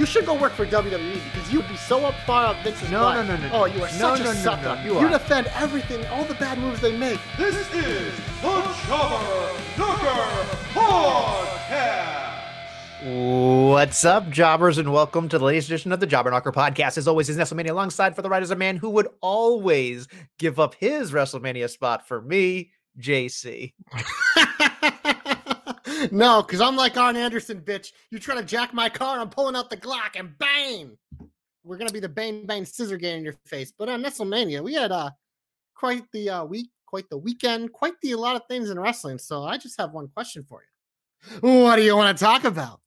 You should go work for WWE because you'd be so up far up Vince's No, butt. no, no, no, oh, no. Oh, you are No, such no, a no, sucker. no, you are. defend everything, all the bad moves they make. This is the Jobber Knocker Podcast. What's up, jobbers, and welcome to the latest edition of the Jobber Knocker podcast. As always, is Nestlemania alongside for the right is a man who would always give up his WrestleMania spot for me, JC. no, because I'm like Arn Anderson, bitch. You try to jack my car, I'm pulling out the Glock and bang! We're gonna be the bang bang scissor game in your face. But on Nestlemania, we had uh quite the uh week, quite the weekend, quite the a lot of things in wrestling. So I just have one question for you. What do you want to talk about?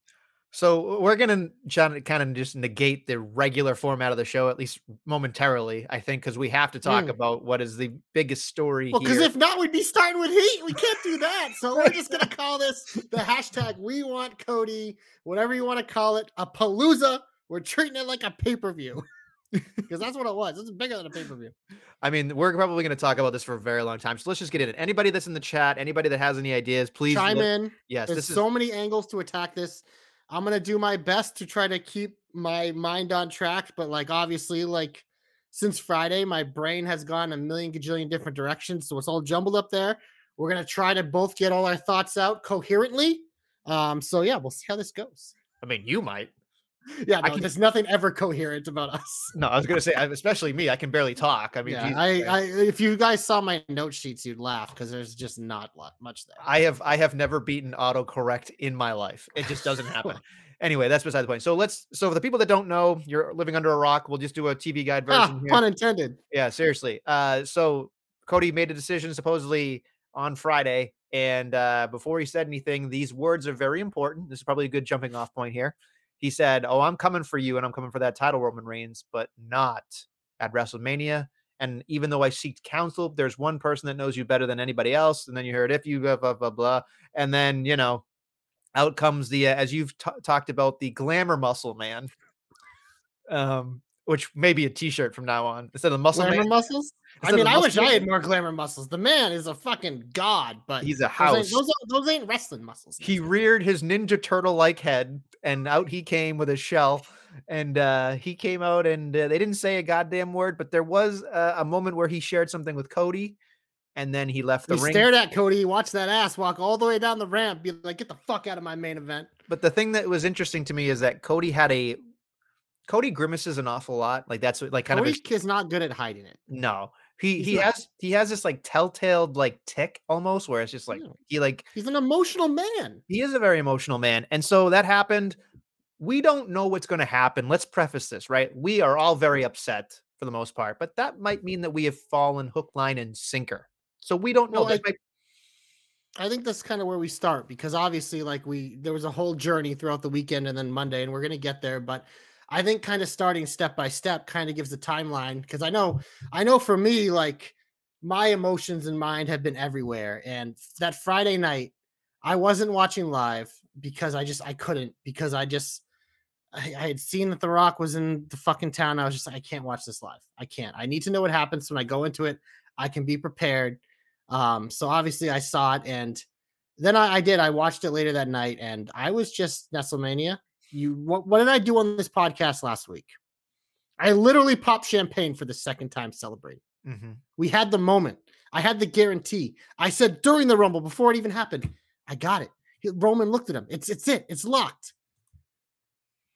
So we're gonna kind of just negate the regular format of the show, at least momentarily, I think, because we have to talk Mm. about what is the biggest story Well, because if not, we'd be starting with heat. We can't do that. So we're just gonna call this the hashtag we want Cody, whatever you want to call it, a palooza. We're treating it like a pay-per-view. Because that's what it was. It's bigger than a pay-per-view. I mean, we're probably going to talk about this for a very long time. So let's just get in it. Anybody that's in the chat, anybody that has any ideas, please Chime let- in. Yes, There's this is so many angles to attack this. I'm gonna do my best to try to keep my mind on track, but like obviously, like since Friday, my brain has gone a million gajillion different directions, so it's all jumbled up there. We're gonna try to both get all our thoughts out coherently. Um, so yeah, we'll see how this goes. I mean, you might. Yeah, I no, can- there's nothing ever coherent about us. No, I was to say, especially me. I can barely talk. I mean, yeah, I, I, if you guys saw my note sheets, you'd laugh because there's just not much there. I have I have never beaten autocorrect in my life. It just doesn't happen. anyway, that's beside the point. So let's so for the people that don't know, you're living under a rock. We'll just do a TV guide Ah, version here. pun intended. Yeah, seriously. Uh, so Cody made a decision supposedly on Friday, and uh, before he said anything, these words are very important. This is probably a good jumping off point here. He said, "Oh, I'm coming for you, and I'm coming for that title, Roman Reigns, but not at WrestleMania." And even though I seeked counsel, there's one person that knows you better than anybody else. And then you heard if you blah blah blah blah, and then you know, out comes the uh, as you've t- talked about the glamour muscle man, um, which may be a T-shirt from now on instead of muscle Glamour man. muscles? I mean, I wish muscle I had more glamour muscles. The man is a fucking god, but He's a those house. ain't, those, ain't- those ain't wrestling muscles. he reared his ninja turtle like head and out he came with a shell and uh he came out and uh, they didn't say a goddamn word but there was uh, a moment where he shared something with cody and then he left the ring. he ring stared at Cody, watched that ass walk all the way down the ramp, be like, "Get the fuck out of my main event." but the thing that was interesting to me is that cody had a cody grimaces an awful lot like that's what- like kind Cody of is not good at hiding it. no he He's he has he has this like telltale like tick almost where it's just like Yeah. he like He's an emotional man. he is a very emotional man. And so that happened. We don't know what's going to happen. Let's preface this, right? We are all very upset for the most part, but that might mm-hmm. mean that we have fallen hook, line, and sinker. So we don't know. Well, I- might- I think that's kind of where we start because obviously, like we, there was a whole journey throughout the weekend and then Monday, and we're gonna get there. But I think kind of starting step by step kind of gives a timeline because I know, I know for me, like my emotions and mind have been everywhere. And that Friday night, I wasn't watching live because I just I couldn't because I just I, I had seen that The Rock was in the fucking town. I was just like, I can't watch this live. I can't. I need to know what happens when I go into it. I can be prepared. Um, so obviously I saw it and then I, I did. I watched it later that night and I was just Nestlemania. You what, what did I do on this podcast last week? I literally popped champagne for the second time celebrating. Mhm. We had the moment. I had the guarantee. I said during the rumble before it even happened, I got it. Roman looked at him. It's it's it. It's locked.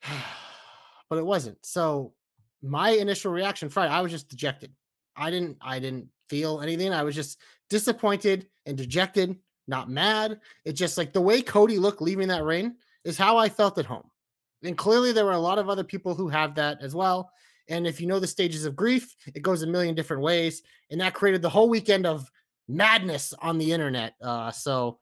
but it wasn't. So my initial reaction Friday, I was just dejected. I didn't I didn't feel anything. I was just disappointed and dejected, not mad. It's just like the way Cody looked leaving that ring is how I felt at home. And clearly there were a lot of other people who have that as well. And if you know the stages of grief, it goes a million different ways. And that created the whole weekend of madness on the internet. Uh, so,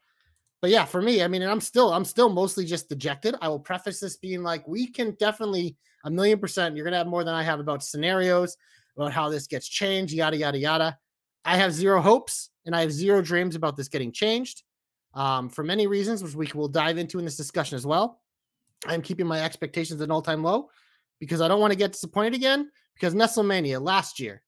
but yeah, for me, I mean, and I'm still, I'm still mostly just dejected. I will preface this being like, we can definitely a million percent. You're gonna have more than I have about scenarios about how this gets changed, yada yada yada. I have zero hopes and I have zero dreams about this getting changed um, for many reasons, which we will dive into in this discussion as well. I'm keeping my expectations at an all time low because I don't want to get disappointed again. Because Nestlemania last year,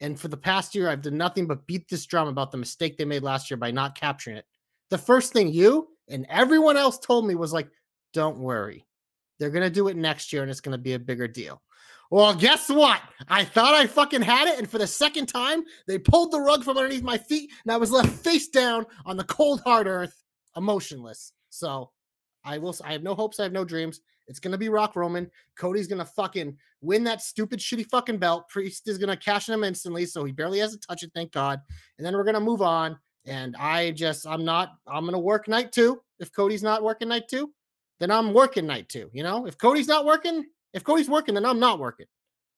and for the past year, I've done nothing but beat this drum about the mistake they made last year by not capturing it. The first thing you and everyone else told me was like, don't worry. They're going to do it next year and it's going to be a bigger deal. Well, guess what? I thought I fucking had it. And for the second time, they pulled the rug from underneath my feet and I was left face down on the cold, hard earth, emotionless. So I will, I have no hopes. I have no dreams. It's to be Rock Roman. Cody's to fucking win that stupid, shitty fucking belt. Priest is to cash in him instantly. So he barely has to touch it. Thank God. And then we're to move on. And I just, I'm not, I'm to work night two. If Cody's not working night two, then I'm working night two. You know, if Cody's not working, if Cody's working, then I'm not working.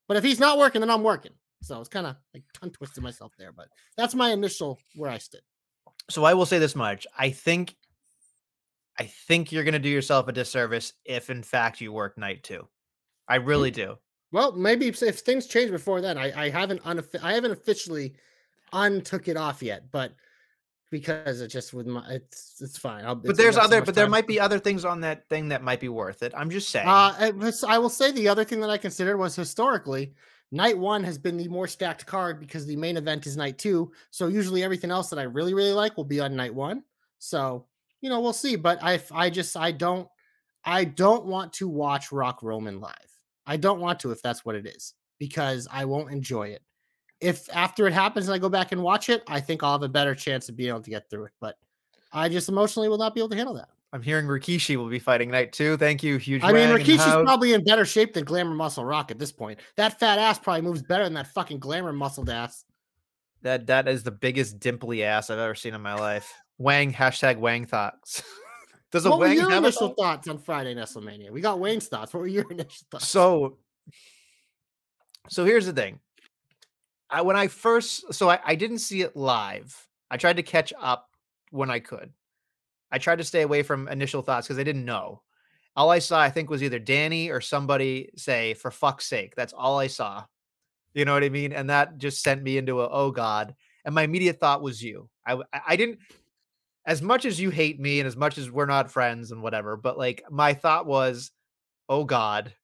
But if he's not working, then I'm working. So it's kind of like tongue twisted myself there. But that's my initial where I stood. So I will say this much. I think I think you're going to do yourself a disservice if in fact you work night two. I really do. Well, maybe if, if things change before then, I, I haven't unoffi- I haven't officially untook it off yet, but because it just with my it's it's fine. I'll, But it's- there's so other much but there might be other things on that thing that might be worth it. I'm just saying. Uh, was- I will say the other thing that I considered was historically, night one has been the more stacked card because the main event is night two. So usually everything else that I really, really like will be on night one. So, you know, we'll see. But I, I just, I don't, I don't want to watch Rock Roman live. I don't want to if that's what it is because I won't enjoy it. If after it happens and I go back and watch it, I think I'll have a better chance of being able to get through it. But I just emotionally will not be able to handle that. I'm hearing Rikishi will be fighting night two. Thank you, huge. I mean, Rikishi's House. probably in better shape than Glamour Muscle Rock at this point. That fat ass probably moves better than that fucking Glamour muscled ass. that that is the biggest dimply ass I've ever seen in my life. Wang hashtag Wang thoughts. Does a What were Wang your initial thought? thoughts on Friday Nestlemania? We got Wayne's thoughts. What were your initial thoughts? So, so here's the thing. I when I first so I, I didn't see it live. I tried to catch up when I could. I tried to stay away from initial thoughts because I didn't know. All I saw, I think, was either Danny or somebody say, "For fuck's sake." That's all I saw. You know what I mean? And that just sent me into a oh god. And my immediate thought was you. I I didn't as much as you hate me and as much as we're not friends and whatever, but like my thought was, oh god,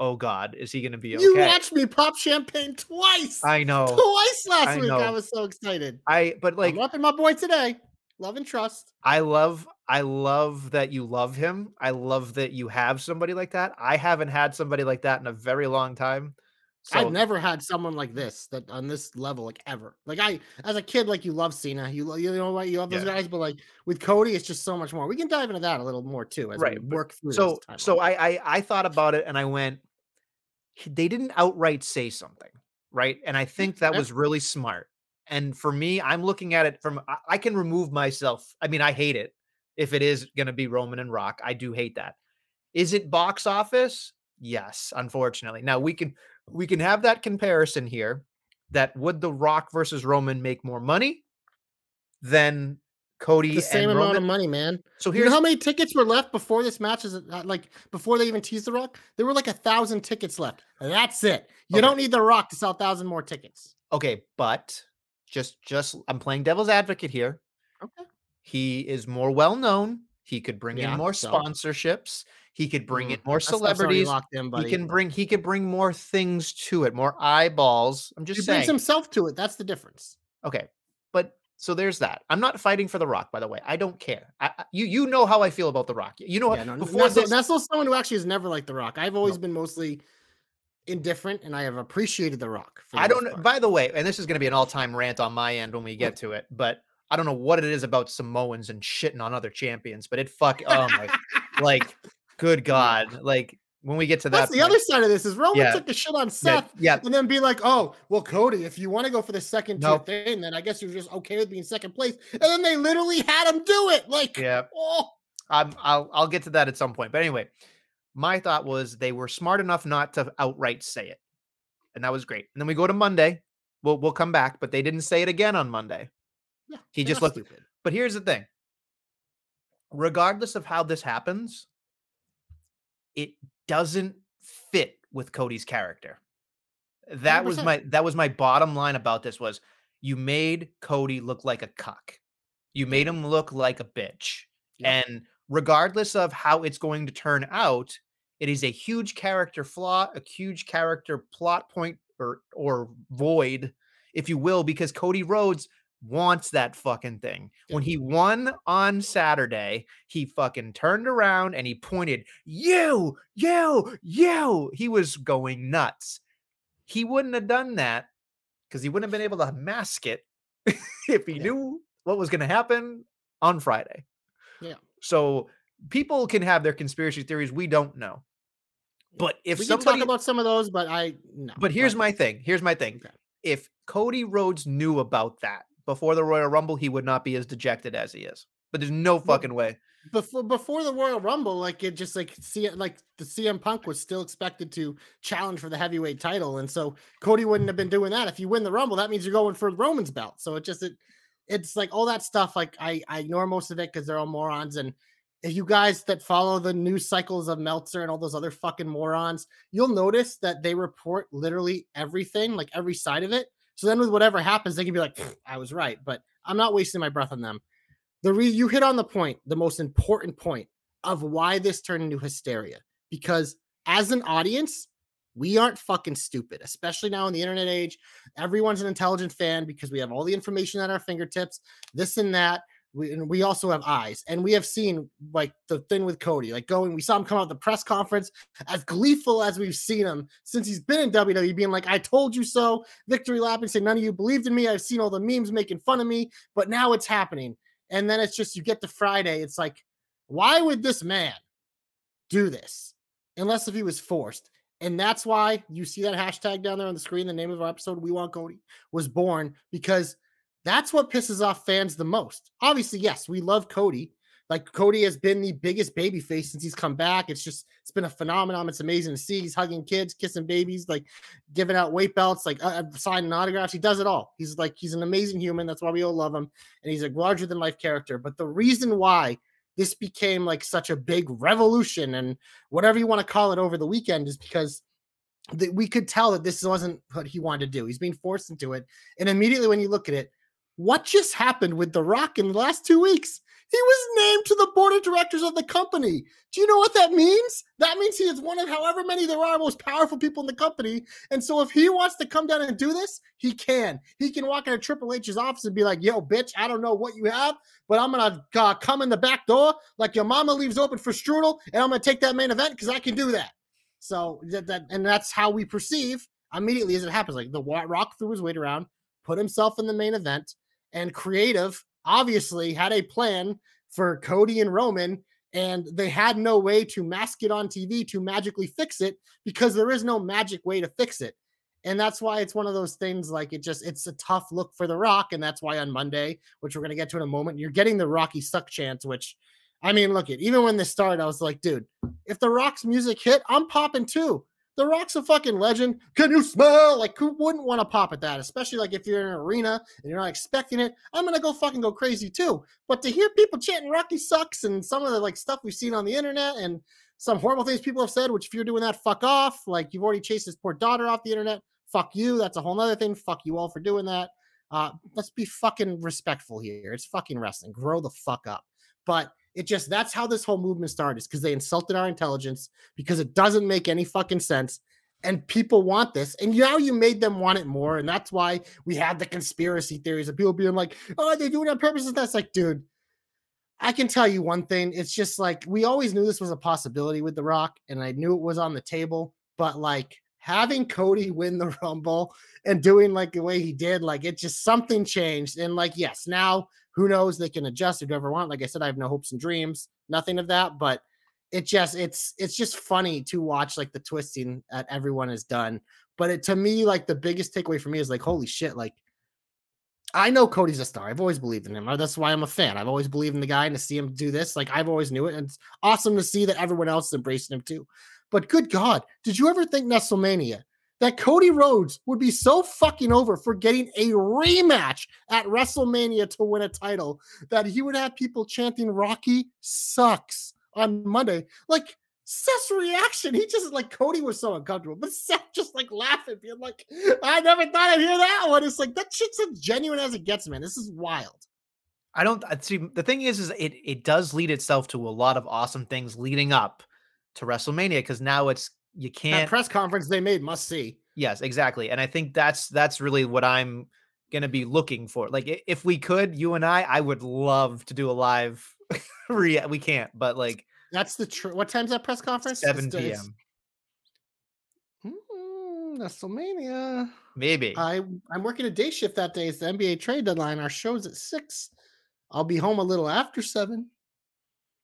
oh god, is he gonna be okay? You watched me pop champagne twice. I know. twice last I week. I was so excited. I but Like, I'm upping my boy today. Love and trust. I love I love that you love him. I love that you have somebody like that. I haven't had somebody like that in a very long time. So I've never had someone like this that on this level, like ever. Like I, as a kid, like you love Cena, you you know what you love those Yeah. guys, but like with Cody, it's just so much more. We can dive into that a little more too as Right, we work through. so this so I, I I thought about it and I went, they didn't outright say something, right? And I think that was really smart. And for me, I'm looking at it from I, I can remove myself. I mean, I hate it if it is going to be Roman and Rock. I do hate that. Is it box office? Yes, unfortunately. Now we can we can have that comparison here. That would the Rock versus Roman make more money than Cody the same amount Roman? of money, man. So You know how many tickets were left before this match is uh, like before they even teased the Rock? There were like a thousand tickets left. That's it. You Okay. don't need the Rock to sell a thousand more tickets. okay, but just just I'm playing devil's advocate here. Okay. He is more well known. He could bring Yeah, in more so? sponsorships. He could bring in Mm, more that stuff's celebrities. in, He can bring he could bring more things to it, more eyeballs. I'm He just brings saying. himself to it. That's the difference. Okay, but so there's that. I'm not fighting for the Rock, by the way. I don't care. I, I- you you know how I feel about the Rock. You know Yeah, no, before Nestle, this. Nestle's someone who actually has never liked the Rock. I've always been mostly indifferent, and I have appreciated the Rock. the I don't part. By the way, and this is going to be an all-time rant on my end when we get to it, but I don't know what it is about Samoans and shitting on other champions, but it fuck oh my like good god. Like when we get to that That's the point- other side of this is Roman Yeah. took the shit on Seth. yeah, And then be like, oh, well, Cody, if you want to go for the second tier Nope. thing, then I guess you're just okay with being second place. And then they literally had him do it. Like, yeah. oh, I'm, I'll I'll get to that at some point. But anyway, my thought was they were smart enough not to outright say it, and that was great. And then we go to Monday. We'll we'll come back, but they didn't say it again on Monday. Yeah, He just looked. stupid. But here's the thing. Regardless of how this happens, it doesn't fit with Cody's character. That was 100%. my that was my bottom line about this was you made Cody look like a cuck. You made him look like a bitch. Yep. And regardless of how it's going to turn out, it is a huge character flaw, a huge character plot point or or void, if you will, because Cody Rhodes wants that fucking thing. When he won on Saturday, he fucking turned around and he pointed, "You, you, you." He was going nuts. He wouldn't have done that because he wouldn't have been able to mask it if he Yeah. knew what was going to happen on Friday. Yeah. So people can have their conspiracy theories. We don't know. But if we can somebody, talk about some of those, but I no. but here's my thing. Here's my thing. Okay. If Cody Rhodes knew about that before the Royal Rumble, he would not be as dejected as he is. But there's no fucking way. before before the Royal Rumble, like it just like see like the CM Punk was still expected to challenge for the heavyweight title, and so Cody wouldn't have been doing that. If you win the Rumble, that means you're going for Roman's belt. So it just it it's like all that stuff. Like I I ignore most of it because they're all morons. And if you guys that follow the news cycles of Meltzer and all those other fucking morons, you'll notice that they report literally everything, like every side of it. So then with whatever happens, they can be like, I was right, but I'm not wasting my breath on them the re- you hit on the point, the most important point of why this turned into hysteria. Because as an audience, we aren't fucking stupid, especially now in the internet age. Everyone's an intelligent fan because we have all the information at our fingertips, this and that. We, and we also have eyes, and we have seen like the thing with Cody, like going. We saw him come out the press conference as gleeful as we've seen him since he's been in WWE, being like, "I told you so." Victory lap and say, "None of you believed in me." I've seen all the memes making fun of me, but now it's happening. And then it's just you get to Friday, it's like, why would this man do this unless if he was forced? And that's why you see that hashtag down there on the screen. The name of our episode, We Want Cody, was born because that's what pisses off fans the most. Obviously, yes, we love Cody. Like Cody has been the biggest baby face since he's come back. It's just it's been a phenomenon. It's amazing to see. He's hugging kids, kissing babies, like giving out weight belts, like uh, signing autographs. He does it all. He's like he's an amazing human. That's why we all love him, and he's a larger than life character. But the reason why this became like such a big revolution and whatever you want to call it over the weekend is because that we could tell that this wasn't what he wanted to do. He's being forced into it, and immediately when you look at it, what just happened with The Rock in the last two weeks? He was named to the board of directors of the company. Do you know what that means? That means he is one of however many there are most powerful people in the company. And so if he wants to come down and do this, he can. He can walk into Triple H's office and be like, yo, bitch, I don't know what you have, but I'm going to uh, come in the back door like your mama leaves open for strudel, and I'm going to take that main event because I can do that. So that, that, and that's how we perceive immediately as it happens. Like the Rock threw his weight around, put himself in the main event, and creative obviously had a plan for Cody and Roman, and they had no way to mask it on TV to magically fix it because there is no magic way to fix it. And that's why it's one of those things like it just it's a tough look for the rock. And that's why on Monday, which we're gonna get to in a moment, you're getting the Rocky suck chance, which I mean, look at even when this started, I was like, dude, if the rock's music hit, I'm popping too. The Rock's a fucking legend. Can you smell? Like, who wouldn't want to pop at that? Especially like if you're in an arena and you're not expecting it. I'm gonna go fucking go crazy too. But to hear people chanting Rocky sucks and some of the like stuff we've seen on the internet and some horrible things people have said, which if you're doing that, fuck off. Like you've already chased his poor daughter off the internet. Fuck you. That's a whole nother thing. Fuck you all for doing that. Uh, let's be fucking respectful here. It's fucking wrestling. Grow the fuck up. But it just that's how this whole movement started, is because they insulted our intelligence because it doesn't make any fucking sense. And people want this, and now you made them want it more, and that's why we had the conspiracy theories of people being like, "Oh, they're doing it on purpose." And that's like, dude, I can tell you one thing. It's just like we always knew this was a possibility with The Rock, and I knew it was on the table. But like having Cody win the Rumble and doing like the way he did, like it just something changed. And like, yes, now who knows? They can adjust if they ever want. Like I said, I have no hopes and dreams, nothing of that. But it just it's it's just funny to watch like the twisting that everyone has done. But it to me, like the biggest takeaway for me is like, holy shit, like I know Cody's a star. I've always believed in him. Uh, that's why I'm a fan. I've always believed in the guy and to see him do this, like I've always knew it. And it's awesome to see that everyone else is embracing him too. But good God, did you ever think Nestlemania that Cody Rhodes would be so fucking over for getting a rematch at WrestleMania to win a title that he would have people chanting Rocky sucks on Monday. Like Seth's reaction, he just like Cody was so uncomfortable, but Seth just like laughing, being like, I never thought I'd hear that one. It's like that shit's as genuine as it gets, man. This is wild. I don't uh, see the thing is is it it does lead itself to a lot of awesome things leading up to WrestleMania because now it's you can't press conference they made must see. Yes, exactly. And I think that's that's really what I'm gonna be looking for. Like if we could, you and I, I would love to do a live re- we can't, but like That's the tr- what time's that press conference? 7 It's- it's- p.m. Mm, WrestleMania. Maybe. I I'm working a day shift that day. It's the NBA trade deadline. Our show's at six. I'll be home a little after seven.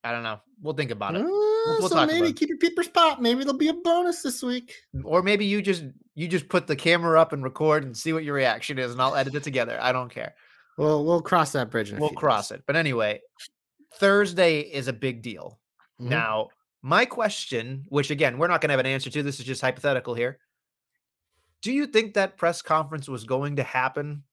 I don't know. We'll think about it. Uh, we'll so maybe keep your peepers pop. Maybe there'll be a bonus this week. Or maybe you just you just put the camera up and record and see what your reaction is, and I'll edit it together. I don't care. Well, we'll cross that bridge. We'll cross it. But anyway, Thursday is a big deal. Mhm. Now, my question, which again, we're not going to have an answer to, this is just hypothetical here. Do you think that press conference was going to happen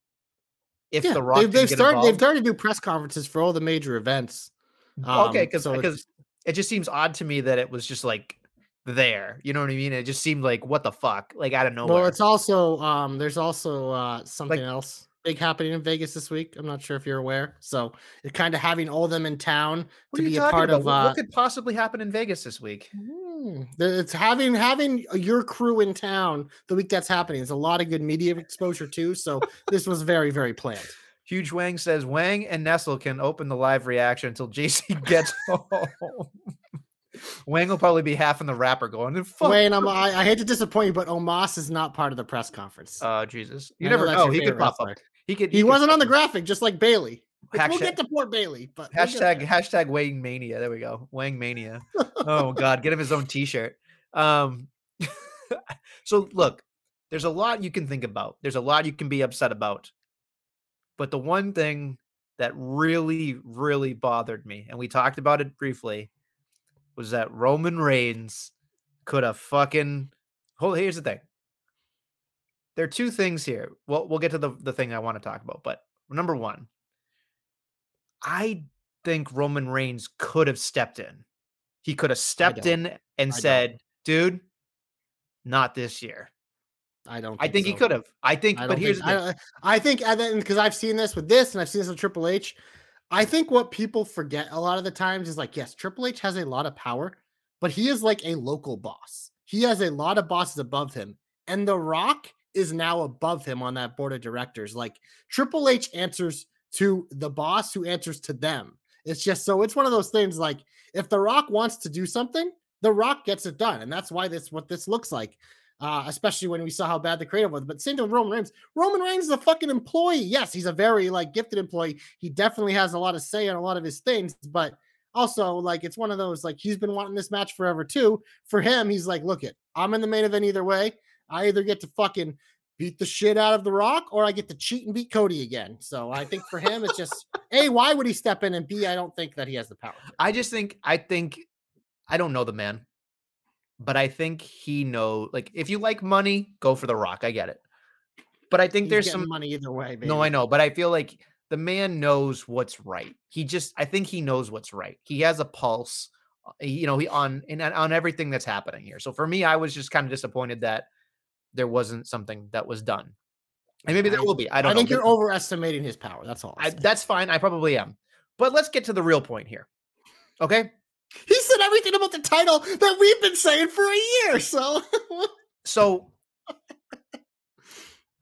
if Yeah, The Rock they've, didn't they've get started. They've started to do press conferences for all the major events. okay, Um, because so because it just seems odd to me that it was just like there. You know what I mean? It just seemed like what the fuck, like out of nowhere. Well, it's also um, there's also uh, something else big happening in Vegas this week. I'm not sure if you're aware. So it's kind of having all of them in town to be a part about? of. What- Uh, what could possibly happen in Vegas this week? Hmm, It's having having your crew in town the week that's happening. There's a lot of good media exposure too. So this was very very planned. Huge Wang says Wang and Nestle can open the live reaction until JC gets home. Wang will probably be half in the wrapper going, Fuck. Wayne, I'm, I, I hate to disappoint you, but Omos is not part of the press conference. Oh Jesus! You I never know. He could pop wrestler. up. He could. He, could wasn't on the graphic, just like Bayley. Which we'll get to poor Bayley, but we'll Hashtag hashtag Wang Mania. There we go. Wang Mania. oh God, get him his own T-shirt. Um, so look, there's a lot you can think about. There's a lot you can be upset about. But the one thing that really, really bothered me, and we talked about it briefly, was that Roman Reigns could have fucking. Hold. Here's the thing. There are two things here. Well, we'll get to the the thing I want to talk about. But number one, I think Roman Reigns could have stepped in. He could have stepped in and I don't. said, "Dude, not this year." I don't. I think he could have. I think, I but here's think. I, I think, and then because I've seen this with this, and I've seen this with Triple H. I think what people forget a lot of the times is like, yes, Triple H has a lot of power, but he is like a local boss. He has a lot of bosses above him, and The Rock is now above him on that board of directors. Like Triple H answers to the boss, who answers to them. It's just so it's one of those things. Like if The Rock wants to do something, The Rock gets it done, and that's why this what this looks like. Uh, especially when we saw how bad the creative was. But same thing with Roman Reigns. Roman Reigns is a fucking employee. Yes, he's a very like gifted employee. He definitely has a lot of say on a lot of his things, but also like it's one of those like he's been wanting this match forever too. For him, he's like, look it, I'm in the main event either way. I either get to fucking beat the shit out of the rock or I get to cheat and beat Cody again. So I think for him, it's just A, why would he step in? And B, I don't think that he has the power. I just think I think I don't know the man, but I think he know like if you like money, go for the rock. I get it. But I think He's there's some money either way. Baby. No, I know, but I feel like the man knows what's right. He just I think he knows what's right. He has a pulse, uh, you know, he on in, on everything that's happening here. So for me, I was just kind of disappointed that there wasn't something that was done. And maybe there will be. I don't I think know. you're overestimating his power. That's all. I, that's fine. I probably am. But let's get to the real point here. Okay? He said everything about the title that we've been saying for a year. So So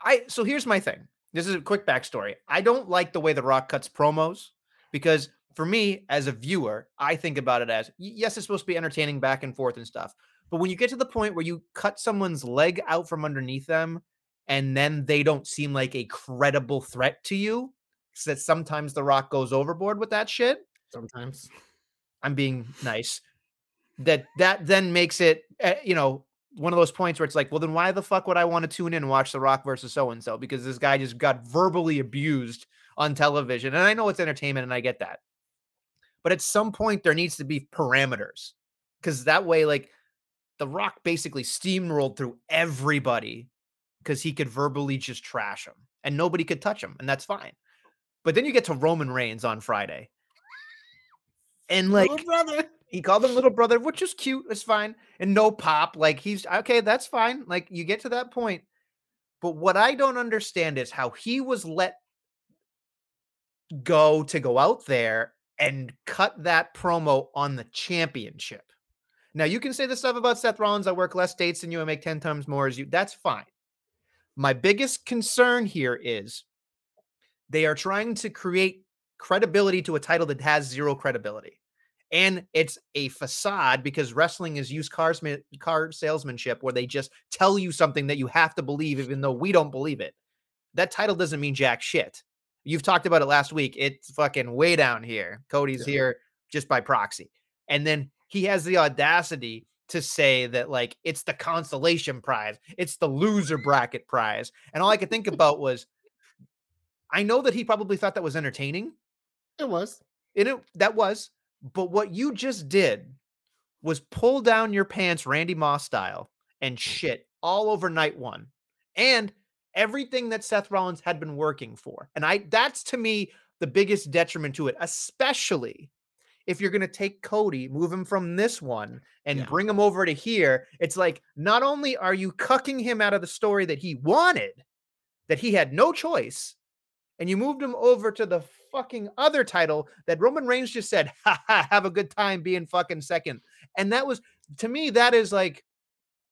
I so here's my thing. This is a quick backstory. I don't like the way The Rock cuts promos because for me, as a viewer, I think about it as yes, it's supposed to be entertaining back and forth and stuff. But when you get to the point where you cut someone's leg out from underneath them and then they don't seem like a credible threat to you, that sometimes The Rock goes overboard with that shit. sometimes I'm being nice. That that then makes it, uh, you know, one of those points where it's like, well, then why the fuck would I want to tune in and watch The Rock versus so and so? Because this guy just got verbally abused on television, and I know it's entertainment, and I get that. But at some point, there needs to be parameters, because that way, like, The Rock basically steamrolled through everybody because he could verbally just trash him and nobody could touch him, and that's fine. But then you get to Roman Reigns on Friday. And like Little brother. he called him little brother, which is cute. It's fine. And no pop. Like he's okay, that's fine. Like you get to that point. But what I don't understand is how he was let go to go out there and cut that promo on the championship. Now you can say the stuff about Seth Rollins. I work less dates than you. I make 10 times more as you. That's fine. My biggest concern here is they are trying to create credibility to a title that has zero credibility. And it's a facade because wrestling is used car, car salesmanship where they just tell you something that you have to believe, even though we don't believe it. That title doesn't mean jack shit. You've talked about it last week. It's fucking way down here. Cody's Yeah. here just by proxy. And then he has the audacity to say that, like, it's the consolation prize, it's the loser bracket prize. And all I could think about was, I know that he probably thought that was entertaining. It was. And it that was, but what you just did was pull down your pants Randy Moss style and shit all over night one. And everything that Seth Rollins had been working for. And I that's to me the biggest detriment to it, especially if you're going to take Cody, move him from this one and Yeah. bring him over to here. It's like not only are you cucking him out of the story that he wanted, that he had no choice, and you moved him over to the fucking other title that Roman Reigns just said, ha ha, have a good time being fucking second. And that was, to me, that is like,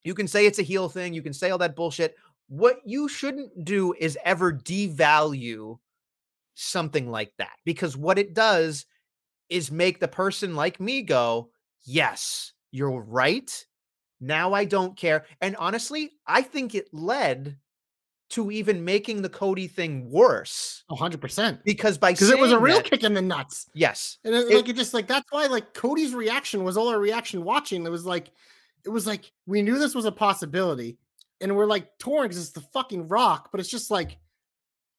you can say it's a heel thing, you can say all that bullshit. What you shouldn't do is ever devalue something like that because what it does is make the person like me go, yes, you're right. Now I don't care. And honestly, I think it led to even making the Cody thing worse A hundred percent. because by Because it was a real that- kick in the nuts. yes, And it, It- like it just like that's why like Cody's reaction was all our reaction watching. It was like it was like we knew this was a possibility, and we're like torn because it's the fucking rock, but it's just like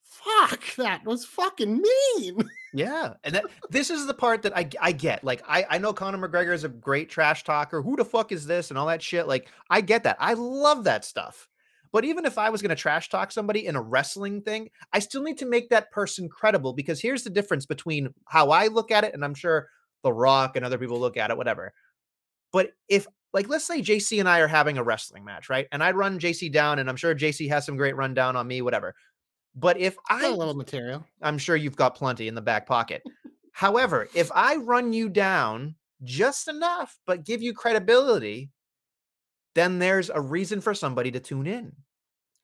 fuck that was fucking mean. yeah, and that this is the part that I I get. Like I I know Conor McGregor is a great trash talker. Who the fuck is this and all that shit? Like I get that. I love that stuff. But even if I was going to trash talk somebody in a wrestling thing, I still need to make that person credible because here's the difference between how I look at it and I'm sure The Rock and other people look at it, whatever. But if like let's say JC and I are having a wrestling match, right? And I run JC down and I'm sure JC has some great rundown on me, whatever. But if I Got a little material. I'm sure you've got plenty in the back pocket. However, if I run you down just enough, but give you credibility, then there's a reason for somebody to tune in.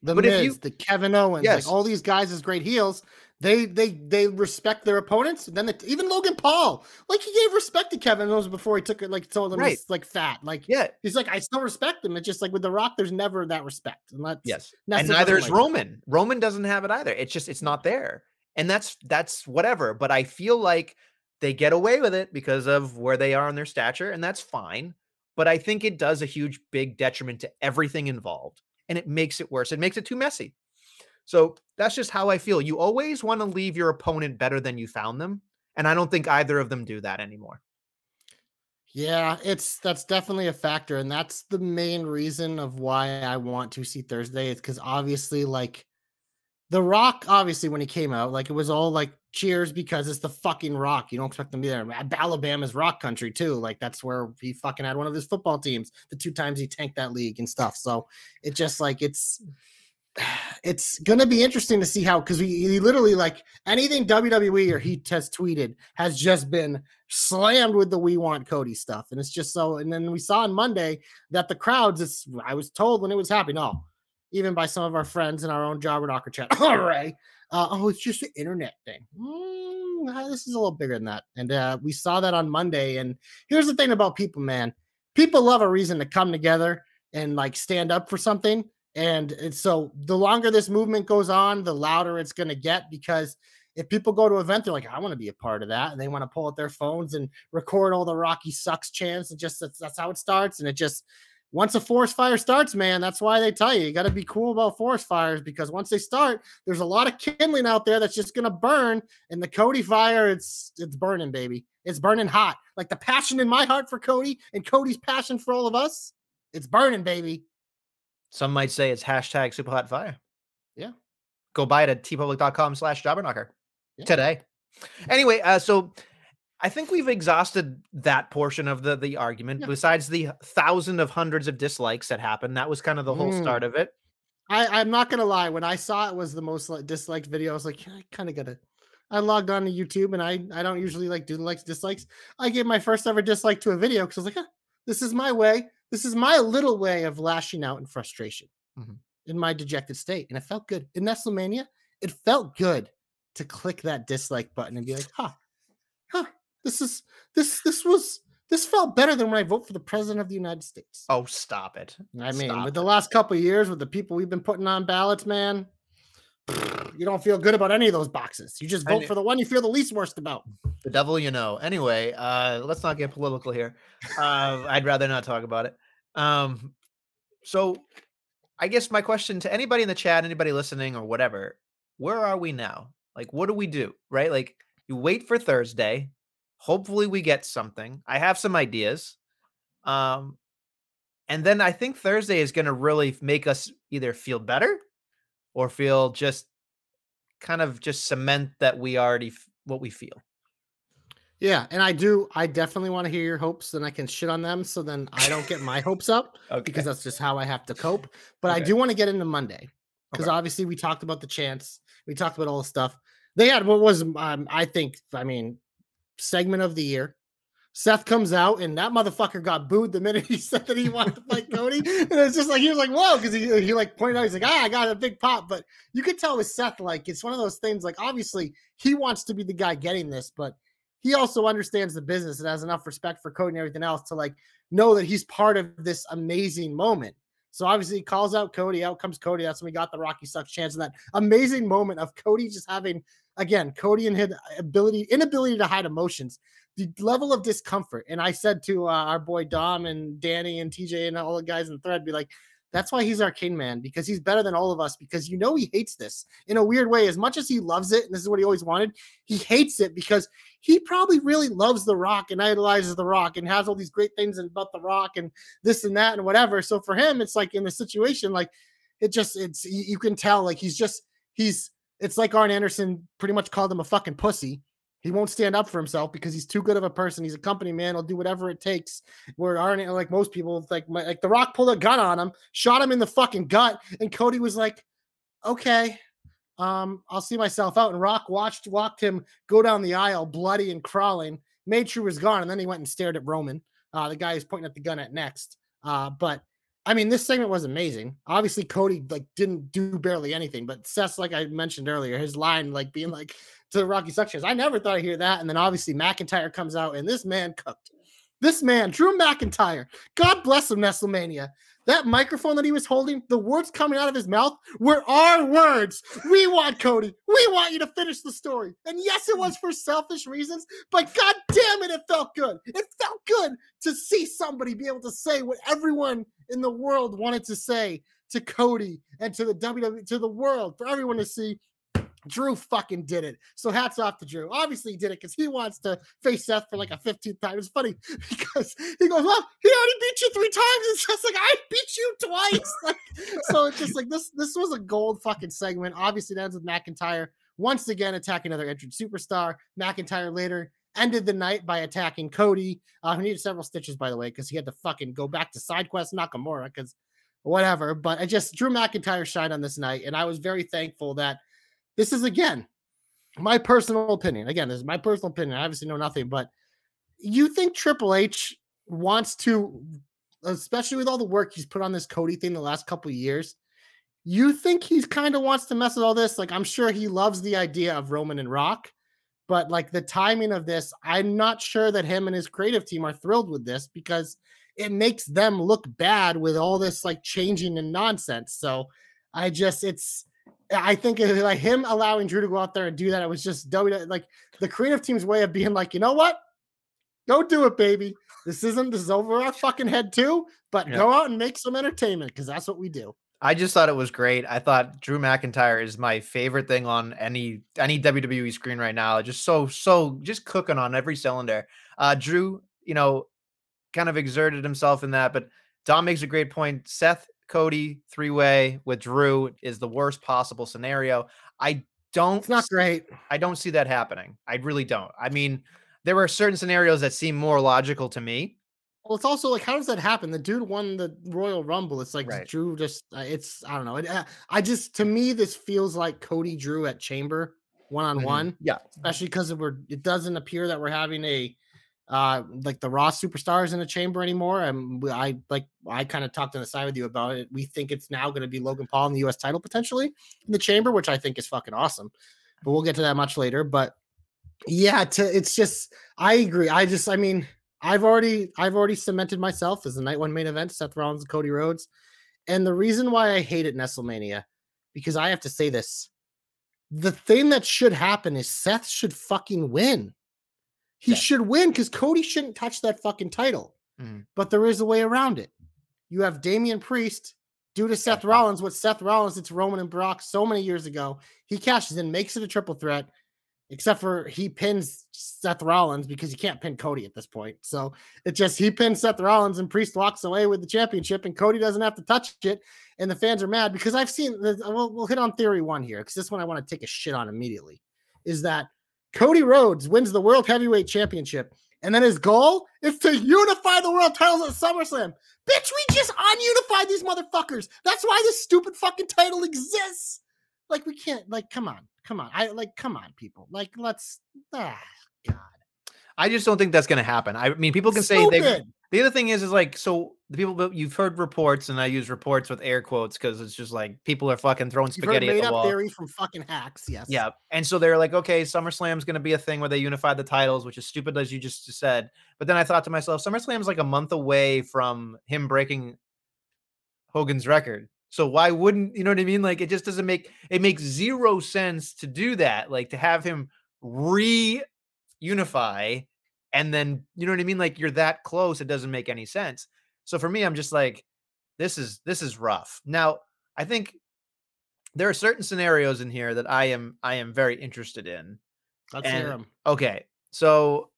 The But if you- the Kevin Owens, Yes. like all these guys as great heels, they they they respect their opponents. Then the, even Logan Paul, like he gave respect to Kevin Owens before he took it, like told him Right. he's like fat. Like Yeah. he's like, I still respect him. It's just like with The Rock, there's never that respect. And that's Yes. that's and neither is like- Roman. Roman doesn't have it either. It's just it's not there. And that's that's whatever. But I feel like they get away with it because of where they are in their stature, and that's fine. But I think it does a huge big detriment to everything involved. And it makes it worse. It makes it too messy. So that's just how I feel. You always want to leave your opponent better than you found them. And I don't think either of them do that anymore. Yeah, it's that's definitely a factor, and that's the main reason of why I want to see Thursday. It's because obviously, like The Rock, obviously when he came out, like it was all like cheers because it's the fucking Rock. You don't expect them to be there. Alabama's Rock country too. Like that's where he fucking had one of his football teams. The two times he tanked that league and stuff. So it just like it's it's gonna be interesting to see how because we he literally like anything WWE or he has tweeted has just been slammed with the we want Cody stuff. And it's just so and then we saw on Monday that the crowds, it's I was told when it was happening, no, even by some of our friends in our own Docker chat. All right. Uh, oh, it's just an internet thing. Mm, uh, this is a little bigger than that. And uh, we saw that on Monday. And here's the thing about people, man. People love a reason to come together and like stand up for something. And it's so the longer this movement goes on, the louder it's going to get because if people go to an event, they're like, I want to be a part of that. And they want to pull out their phones and record all the Rocky sucks chants. And just that's, that's how it starts. And it just, once a forest fire starts, man, that's why they tell you, you got to be cool about forest fires because once they start, there's a lot of kindling out there that's just going to burn. And the Cody fire, it's, it's burning, baby. It's burning hot. Like the passion in my heart for Cody and Cody's passion for all of us, it's burning, baby. Some might say it's hashtag super hot fire. Yeah. Go buy it at teepublic.com slash jobberknocker Yeah. today. Anyway, uh, so I think we've exhausted that portion of the the argument. Yeah. Besides the thousand of hundreds of dislikes that happened, that was kind of the whole Mm. start of it. I, I'm not gonna lie. When I saw it was the most like, disliked video, I was like, I kind of got it. I logged on to YouTube and I I don't usually like do likes dislikes. I gave my first ever dislike to a video because I was like, "Huh, this is my way. This is my little way of lashing out in frustration Mhm. in my dejected state, and it felt good in Nestlemania. It felt good to click that dislike button and be like, huh, this is this this was this felt better than when I vote for the president of the United States. Oh, stop it. I mean, Stop with the last couple of years, with the people we've been putting on ballots, man, you don't feel good about any of those boxes. You just vote for the one you feel the least worst about. The devil you know. Anyway, uh, let's not get political here. Uh, I'd rather not talk about it. Um, so I guess my question to anybody in the chat, anybody listening or whatever, where are we now? Like, what do we do? Right? Like, you wait for Thursday. Hopefully, we get something. I have some ideas. Um, and then I think Thursday is going to really make us either feel better or feel just kind of just cement that we already f- what we feel. Yeah, and I do. I definitely want to hear your hopes, then I can shit on them, so then I don't get my hopes up Okay. because that's just how I have to cope. But I do want to get into Monday because Okay. obviously we talked about the chance, we talked about all the stuff. They had what was um, I think I mean segment of the year. Seth comes out and that motherfucker got booed the minute he said that he wanted to fight Cody. And it's just like he was like, whoa, because he, he like pointed out, he's like, ah, I got a big pop. But you could tell with Seth, like it's one of those things, like obviously he wants to be the guy getting this, but he also understands the business and has enough respect for Cody and everything else to like know that he's part of this amazing moment. So obviously he calls out Cody, out comes Cody. That's when we got the Rocky Sucks chance and that amazing moment of Cody just having again Cody and his ability, inability to hide emotions, the level of discomfort. And I said to uh, our boy Dom and Danny and TJ and all the guys in the thread, be like, that's why he's our king man because he's better than all of us because you know he hates this in a weird way. As much as he loves it, and this is what he always wanted, he hates it because he probably really loves The Rock and idolizes The Rock and has all these great things about The Rock and this and that and whatever. So for him, it's like in the situation, like it just it's you, you can tell like he's just he's it's like Arn Anderson pretty much called him a fucking pussy. He won't stand up for himself because he's too good of a person. He's a company man. He'll do whatever it takes. Where Arn, like most people, like my, like The Rock pulled a gun on him, shot him in the fucking gut, and Cody was like, "Okay, um, I'll see myself out." And Rock watched walked him go down the aisle, bloody and crawling. Made sure he was gone, and then he went and stared at Roman, uh, the guy who's pointing at the gun at next. Uh, but I mean, this segment was amazing. Obviously, Cody like didn't do barely anything, but Seth's like I mentioned earlier, his line like being like to the Rocky Suctions. I never thought I'd hear that. And then obviously McIntyre comes out, and this man cooked. This man, Drew McIntyre, God bless him, Nestlemania. That microphone that he was holding, the words coming out of his mouth were our words. We want Cody. We want you to finish the story. And yes, it was for selfish reasons, but god damn it, it felt good. It felt good to see somebody be able to say what everyone in the world wanted to say to Cody and to the WWE, to the world, for everyone to see. Drew fucking did it. So hats off to Drew. Obviously, he did it because he wants to face Seth for like a 15th time. It's funny because he goes, Well, he already beat you three times. It's just like I beat you twice. Like, so it's just like this. This was a gold fucking segment. Obviously, it ends with McIntyre once again attacking another entrant superstar. McIntyre later ended the night by attacking Cody, uh, who needed several stitches, by the way, because he had to fucking go back to side quest Nakamura because whatever. But I just Drew McIntyre shined on this night, and I was very thankful that this is again my personal opinion. Again, this is my personal opinion. I obviously know nothing, but you think Triple H wants to, especially with all the work he's put on this Cody thing the last couple of years, you think he's kind of wants to mess with all this? Like, I'm sure he loves the idea of Roman and Rock, but like the timing of this, I'm not sure that him and his creative team are thrilled with this because it makes them look bad with all this like changing and nonsense. So I just, it's, I think it, like him allowing Drew to go out there and do that, it was just like the creative team's way of being like, you know what? Go do it, baby. This isn't this is over our fucking head too, but Yeah. go out and make some entertainment because that's what we do. I just thought it was great. I thought Drew McIntyre is my favorite thing on any any WWE screen right now. Just so so just cooking on every cylinder. Uh Drew, you know, kind of exerted himself in that, but Dom makes a great point. Seth Cody three way with Drew is the worst possible scenario. I don't It's not great. I don't see that happening. I really don't. I mean, there are certain scenarios that seem more logical to me. Well, it's also like, how does that happen? The dude won the Royal Rumble. It's like Right. Drew just, uh, it's, I don't know. It, uh, I just, to me, this feels like Cody Drew at Chamber one on one, Yeah. especially because we're, it doesn't appear that we're having a, uh, like the Raw superstars in a chamber anymore. And I like, I kind of talked on the side with you about it. We think it's now going to be Logan Paul in the US title potentially in the chamber, which I think is fucking awesome. But we'll get to that much later. But yeah, to, it's just, I agree. I just, I mean, I've already I've already cemented myself as the night one main event, Seth Rollins and Cody Rhodes. And the reason why I hate it, Nestlemania, because I have to say this. The thing that should happen is Seth should fucking win. He Yeah. should win because Cody shouldn't touch that fucking title. Mhm. But there is a way around it. You have Damian Priest due to Seth Rollins, what Seth Rollins, did to Roman and Brock so many years ago. He cashes in, makes it a triple threat, except for he pins Seth Rollins because you can't pin Cody at this point. So it just he pins Seth Rollins and Priest walks away with the championship, and Cody doesn't have to touch it. And the fans are mad because I've seen. the- uh, We'll, we'll hit on theory one here because this one I want to take a shit on immediately. Is that Cody Rhodes wins the World Heavyweight Championship, and then his goal is to unify the world titles at SummerSlam. Bitch, we just ununified these motherfuckers. That's why this stupid fucking title exists. Like we can't. Like, come on, come on. I like, come on, people. Like, let's. Ah, God. I just don't think that's going to happen. I mean, people can say they. The other thing is, is like, so the people you've heard reports, and I use reports with air quotes because it's just like people are fucking throwing You've spaghetti at made the up wall. theory from fucking hacks. Yes. Yeah. And so they're like, okay, SummerSlam's going to be a thing where they unify the titles, which is stupid as you just said. But then I thought to myself, SummerSlam's like a month away from him breaking Hogan's record. So why wouldn't, you know what I mean? Like it just doesn't make it makes zero sense to do that. Like to have him reunify and then, you know what I mean? Like you're that close, it doesn't make any sense. So for me, I'm just like, this is this is rough. Now, I think there are certain scenarios in here that I am I am very interested in. Let's hear And- him. Okay, so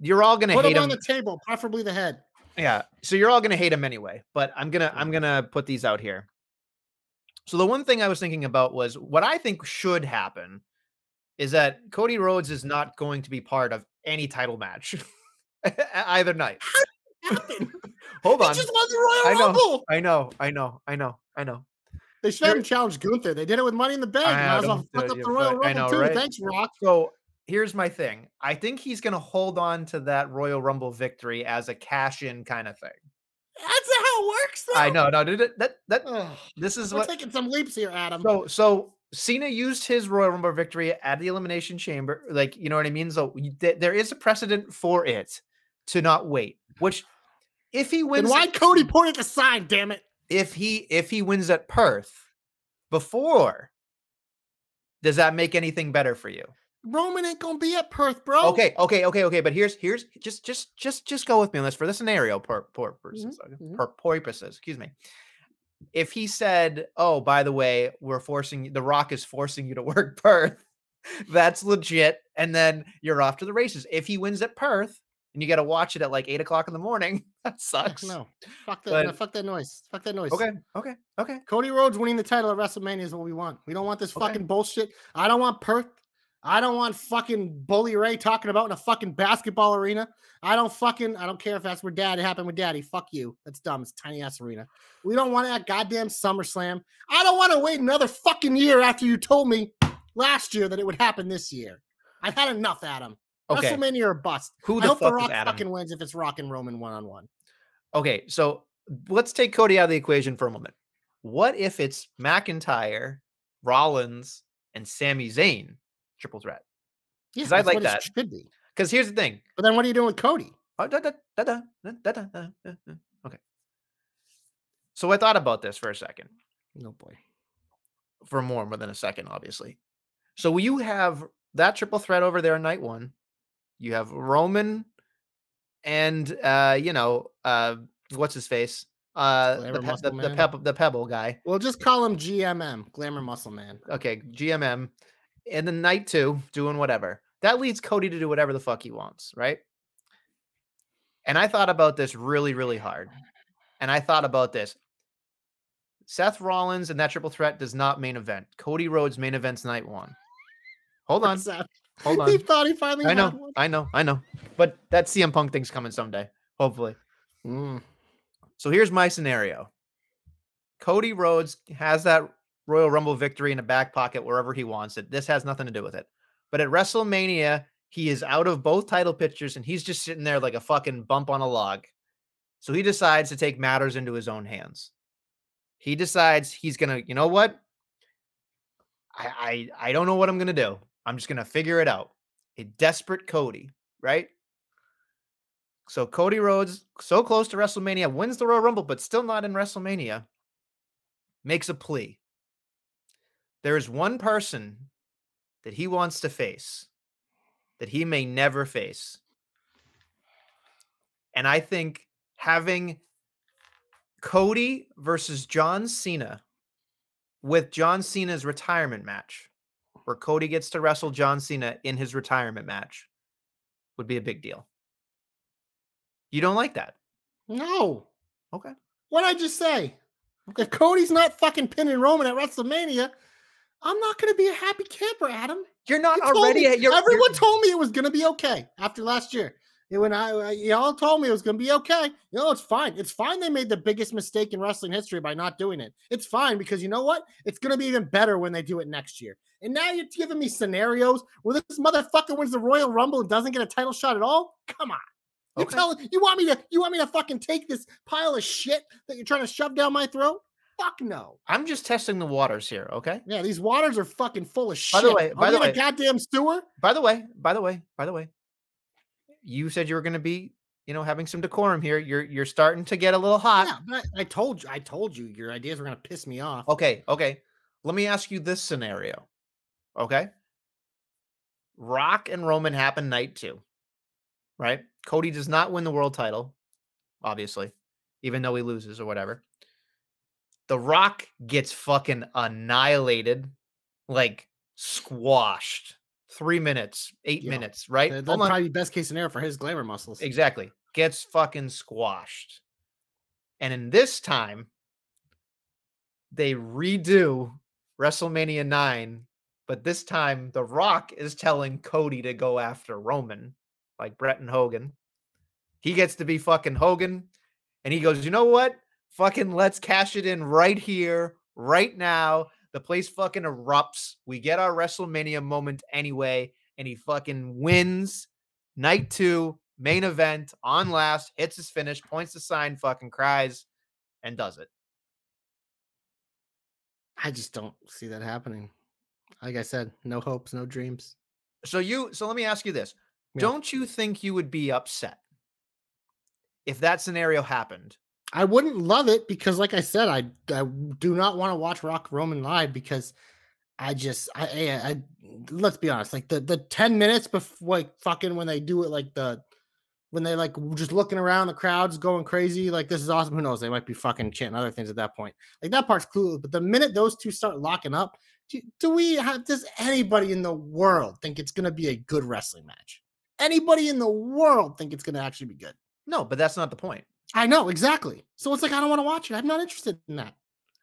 you're all gonna Put hate him him. on the table, preferably the head. yeah, so you're all gonna hate him anyway. But I'm gonna I'm gonna put these out here. So the one thing I was thinking about was what I think should happen is that Cody Rhodes is not going to be part of any title match either night. Hold on. just won the Royal I know. Rumble. I know, I know, I know, I know. They should have Here- him challenge Gunther. They did it with Money in the Bank. I Might as well fuck up the Royal I Rumble know, too. right? Thanks, Rock. So here's my thing. I think he's gonna hold on to that Royal Rumble victory as a cash-in kind of thing. That's not how it works, though. I know, no, that that, that Ugh. this is We're what taking some leaps here, Adam. So so Cena used his Royal Rumble victory at the Elimination Chamber, like you know what I mean. So th- there is a precedent for it to not wait. Which, if he then wins, why Cody pointed the sign? Damn it! if he if he wins at Perth before, does that make anything better for you? Roman ain't gonna be at Perth, bro. Okay, okay, okay, okay. But here's here's just just just just go with me on this for the scenario pur- purposes. okay, mhm. pur- purposes. Excuse me. If he said, "Oh, by the way, we're forcing the Rock is forcing you to work Perth," that's legit, and then you're off to the races. If he wins at Perth and you got to watch it at like eight o'clock in the morning, that sucks. no. Fuck that. But- no, fuck that noise. Fuck that noise. Okay, okay, okay. Cody Rhodes winning the title at WrestleMania is what we want. We don't want this Okay. fucking bullshit. I don't want Perth. I don't want fucking Bully Ray talking about in a fucking basketball arena. I don't fucking, I don't care if that's where dad it happened with daddy. Fuck you. That's dumb. It's a tiny ass arena. We don't want that goddamn SummerSlam. I don't want to wait another fucking year after you told me last year that it would happen this year. I've had enough, Adam. Okay. WrestleMania or bust. Who the I the hope the fuck is Rock fucking wins if it's Rock and Roman one on one. Okay, so let's take Cody out of the equation for a moment. What if it's McIntyre, Rollins, and Sami Zayn triple threat. Yes, yeah, I like that. should be. Because here's the thing. But then what are you doing with Cody? Oh, da, da, da, okay. So I thought about this for a second. No boy. For more, more than a second, obviously. So you have that triple threat over there in night one. You have Roman and uh, you know, uh what's his face? Uh, the, pe- the, the, the pebble guy. Well, just call him GMM, Glamour Muscle Man. Okay, GMM. And then night two, doing whatever. That leads Cody to do whatever the fuck he wants, right? And I thought about this really, really hard. And I thought about this. Seth Rollins and that triple threat does not main event. Cody Rhodes main events night one. Hold on. Hold He on. thought he finally I know. I know. I know. But that CM Punk thing's coming someday. Hopefully. Mm. So here's my scenario. Cody Rhodes has that Royal Rumble victory in a back pocket wherever he wants it. This has nothing to do with it. But at WrestleMania, he is out of both title pictures and he's just sitting there like a fucking bump on a log. So he decides to take matters into his own hands. He decides he's gonna, you know what? I I, I don't know what I'm gonna do. I'm just gonna figure it out. A desperate Cody, right? So Cody Rhodes, so close to WrestleMania, wins the Royal Rumble, but still not in WrestleMania, makes a plea. There is one person that he wants to face that he may never face. And I think having Cody versus John Cena with John Cena's retirement match, where Cody gets to wrestle John Cena in his retirement match, would be a big deal. You don't like that? No. Okay. What would I just say? If Cody's not fucking pinning Roman at WrestleMania, I'm not going to be a happy camper, Adam. You're not You already. me- you're, everyone you're- told me it was going to be okay after last year. When I, I- y'all told me it was going to be okay, you know, it's fine. It's fine. They made the biggest mistake in wrestling history by not doing it. It's fine because you know what? It's going to be even better when they do it next year. And now you're giving me scenarios where this motherfucker wins the Royal Rumble and doesn't get a title shot at all. Come on. You Okay. tell you want me to you want me to fucking take this pile of shit that you're trying to shove down my throat? Fuck no. I'm just testing the waters here. Okay. Yeah, these waters are fucking full of By shit. the way- by the way- goddamn sewer. By the way, by the way, by the way, you said you were going to be, you know, having some decorum here. You're you're starting to get a little hot. Yeah, but I, I told you, I told you, your ideas were gonna piss me off. Okay, okay. Let me ask you this scenario. Okay. Rock and Roman happen night two, right? Cody does not win the world title, obviously, even though he loses or whatever. The Rock gets fucking annihilated, like squashed. Three minutes, eight Yeah. minutes, right? That- Hold probably be best case scenario for his glamour muscles. Exactly. Gets fucking squashed. And in this time, they redo WrestleMania 9, but this time The Rock is telling Cody to go after Roman, like Brett and Hogan. He gets to be fucking Hogan, and he goes, You know what? Fucking let's cash it in right here, right now. The place fucking erupts. We get our WrestleMania moment anyway, and he fucking wins night two, main event on last, hits his finish, points the sign, fucking cries, and does it. I just don't see that happening. Like I said, no hopes, no dreams. So you so let me ask you this. Yeah. Don't you think you would be upset if that scenario happened? I wouldn't love it because, like I said, I, I do not want to watch Rock Roman live because I just I, I, I let's be honest, like the the ten minutes before like fucking when they do it, like the when they like just looking around, the crowd's going crazy, like this is awesome. Who knows? They might be fucking chanting other things at that point. Like that part's clueless. But the minute those two start locking up, do, do we have? Does anybody in the world think it's gonna be a good wrestling match? Anybody in the world think it's gonna actually be good? No, but that's not the point. I know exactly. So it's like I don't want to watch it. I'm not interested in that.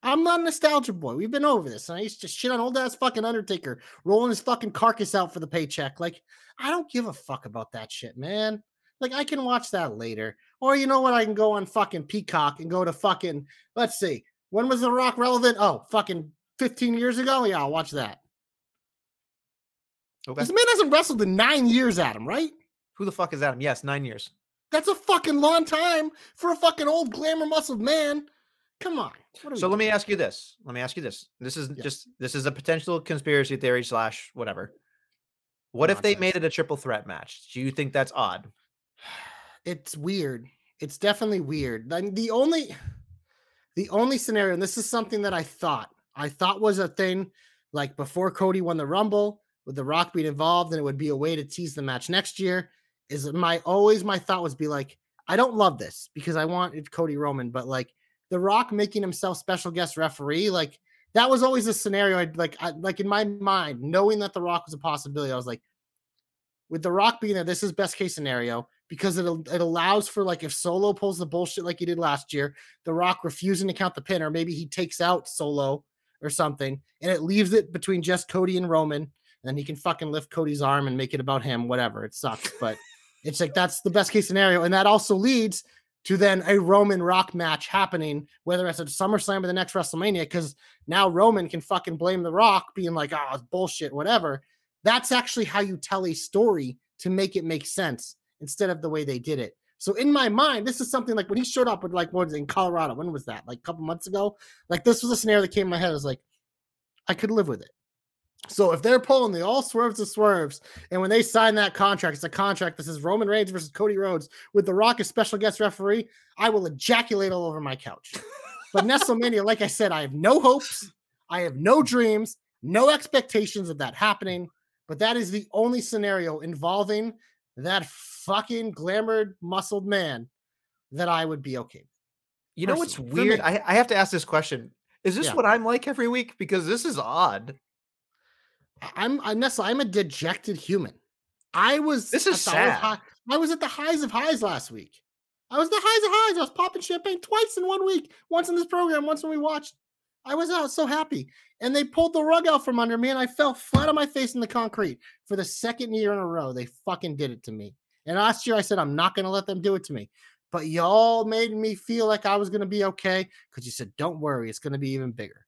I'm not a nostalgia boy. We've been over this. And I used to shit on old ass fucking Undertaker rolling his fucking carcass out for the paycheck. Like I don't give a fuck about that shit, man. Like I can watch that later. Or you know what? I can go on fucking Peacock and go to fucking. Let's see. When was The Rock relevant? Oh, fucking 15 years ago. Yeah, I'll watch that. Okay. This man hasn't wrestled in nine years, Adam. Right? Who the fuck is Adam? Yes, nine years. That's a fucking long time for a fucking old glamour muscled man. Come on. What are we So let me ask you this. Let me ask you this. This is just this is a potential conspiracy theory slash whatever. What if they made it a triple threat match? Do you think that's odd? It's weird. It's definitely weird. The only the only scenario, and this is something that I thought I thought was a thing like before Cody won the Rumble with the Rock being involved, and it would be a way to tease the match next year. Is my always my thought was be like, I don't love this because I want it Cody Roman, but like the Rock making himself special guest referee, like that was always a scenario. I'd like, I, like in my mind, knowing that the Rock was a possibility, I was like, with the Rock being there, this is best case scenario. because it it allows for like if Solo pulls the bullshit like he did last year, The Rock refusing to count the pin, or maybe he takes out Solo or something, and it leaves it between just Cody and Roman, and then he can fucking lift Cody's arm and make it about him. Whatever, it sucks, but it's like that's the best case scenario, and that also leads to then a Roman Rock match happening, whether it's at SummerSlam or the next WrestleMania, because now Roman can fucking blame The Rock, being like, oh, it's bullshit, whatever. That's actually how you tell a story to make it make sense instead of the way they did it. So in my mind, this is something like when he showed up with like what was it, in Colorado. When was that? Like a couple months ago. Like this was a scenario that came in my head. I was like, I could live with it. So if they're pulling the all swerves to swerves, and when they sign that contract, it's a contract that says Roman Reigns versus Cody Rhodes with The Rock as special guest referee, I will ejaculate all over my couch. But WrestleMania, like I said, I have no hopes, I have no dreams, no expectations of that happening. But that is the only scenario involving that fucking glamored, muscled man that I would be okay. With. You know what's Personally, weird? I, I have to ask this question. Is this Yeah. what I'm like every week? Because this is odd. I- I'm I Nessa, I'm a dejected human. I was This is at the highs- sad. high- I was at the highs of highs last week. I was the highs of highs. I was popping champagne twice in one week. Once in this program, once when we watched. I was out so happy. And they pulled the rug out from under me and I fell flat on my face in the concrete for the second year in a row. They fucking did it to me. And last year I said I'm not going to let them do it to me. But y'all made me feel like I was going to be okay because you said, don't worry, it's going to be even bigger.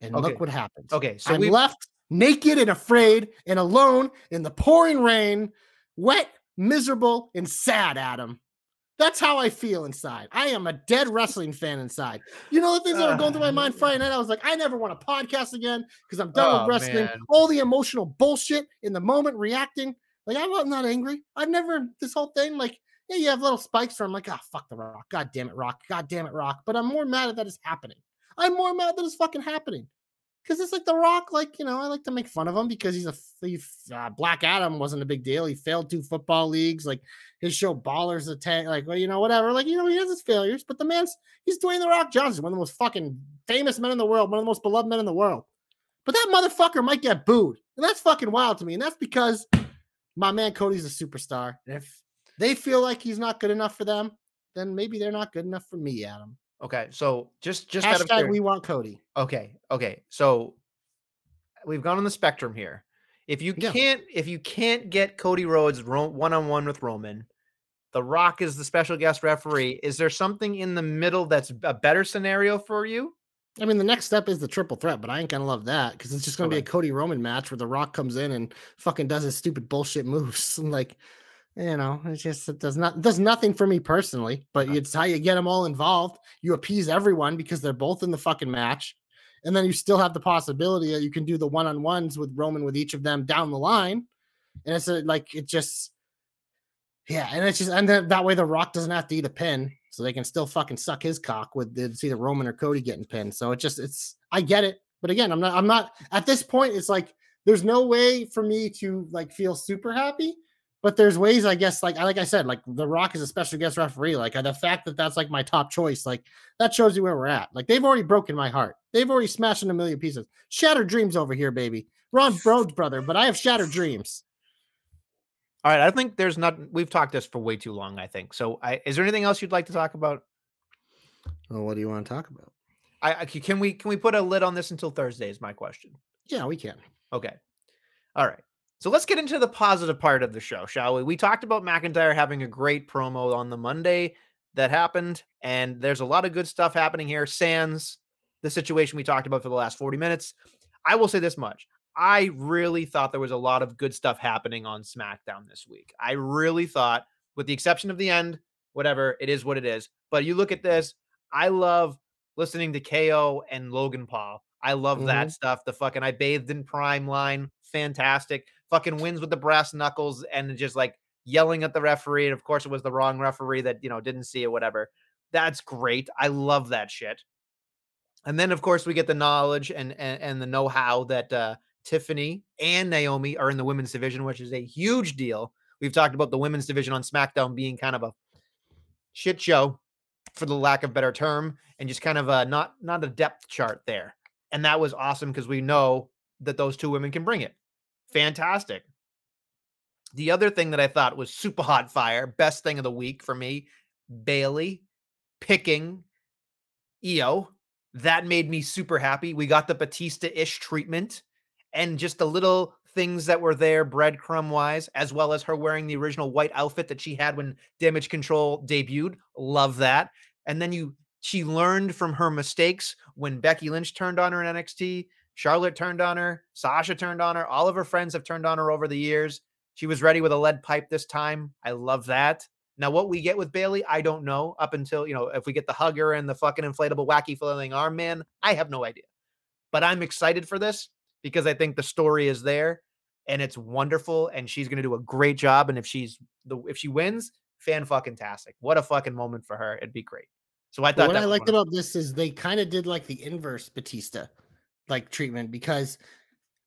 And Okay. look what happened. Okay, so I'm we left naked and afraid and alone in the pouring rain, wet, miserable, and sad, Adam. That's how I feel inside. I am a dead wrestling fan inside. You know the things that were going through my mind Friday night? I was like, I never want to podcast again because I'm done Oh, with wrestling. man. All the emotional bullshit in the moment, reacting. Like, I'm not- angry. I've never, this whole thing, like, yeah, you have little spikes where I'm like, ah, fuck the rock. God damn it, rock. God damn it, rock. But I'm more mad at that it's happening. I'm more mad that it's fucking happening because it's like the rock like you know i like to make fun of him because he's a he, uh, black adam wasn't a big deal. He failed two football leagues like his show ballers attack like well you know whatever like you know he has his failures but the man's he's Dwayne the rock johnson one of the most fucking famous men in the world one of the most beloved men in the world. But that motherfucker might get booed and that's fucking wild to me and that's because my man cody's a superstar and if they feel like he's not good enough for them then maybe they're not good enough for me adam okay. So just just out of we want cody Okay, okay. So we've gone on the spectrum here. If you Yeah. can't if you can't get Cody Rhodes one on one with Roman, The Rock is the special guest referee. Is there something in the middle that's a better scenario for you? I mean, the next step is the triple threat, but I ain't gonna love that because it's just gonna be a Cody Roman match where The Rock comes in and fucking does his stupid bullshit moves. And like, you know, it's just it does not does nothing for me personally. But uh-huh. it's how you get them all involved. You appease everyone because they're both in the fucking match, and then you still have the possibility that you can do the one on ones with Roman with each of them down the line. And it's a, like it just, yeah, and it's just and then that way The Rock doesn't have to eat a pin, so they can still fucking suck his cock with the- it's either Roman or Cody getting pinned. So it just it's I get it, but again, I'm not I'm not at this point. It's like there's no way for me to like feel super happy, but there's ways I guess like I like I said like The Rock is a special guest referee. Like the fact that that's like my top choice, like that shows you where we're at. Like they've already broken my heart. They've already smashed in a million pieces. Shattered dreams over here, baby. Ron Broad's brother, but I have shattered dreams. All right, I think there's not. We've talked this for way too long. I think so. I, is there anything else you'd like to talk about? Well, what do you want to talk about? I can we can we put a lid on this until Thursday? Is my question. Yeah, we can. Okay. All right. So let's get into the positive part of the show, shall we? We talked about McIntyre having a great promo on the Monday that happened, and there's a lot of good stuff happening here. Sans the situation we talked about for the last 40 minutes. I will say this much. I really thought there was a lot of good stuff happening on SmackDown this week. I really thought, with the exception of the end, whatever, it is what it is. But you look at this, I love listening to KO and Logan Paul. I love that mm-hmm. stuff. The fucking I bathed in prime line, fantastic. Fucking wins with the brass knuckles and just like yelling at the referee. And of course, it was the wrong referee that you know didn't see it, whatever. That's great. I love that shit. And then, of course, we get the knowledge and and, and the know-how that uh, Tiffany and Naomi are in the women's division, which is a huge deal. We've talked about the women's division on SmackDown being kind of a shit show, for the lack of better term, and just kind of a not not a depth chart there. And that was awesome because we know that those two women can bring it. Fantastic. The other thing that I thought was super hot fire, best thing of the week for me, Bayley picking Io. That made me super happy. We got the Batista ish treatment and just the little things that were there breadcrumb wise, as well as her wearing the original white outfit that she had when Damage Control debuted. Love that. And then you, she learned from her mistakes when Becky Lynch turned on her in NXT. Charlotte turned on her. Sasha turned on her. All of her friends have turned on her over the years. She was ready with a lead pipe this time. I love that. Now, what we get with Bayley, I don't know. Up until, you know, if we get the hugger and the fucking inflatable, wacky flailing arm man, I have no idea. But I'm excited for this because I think the story is there and it's wonderful. And she's going to do a great job. And if she's the, if she wins, fan fucking tastic. What a fucking moment for her. It'd be great. So I thought what I liked about this is they kind of did like the inverse Batista like treatment because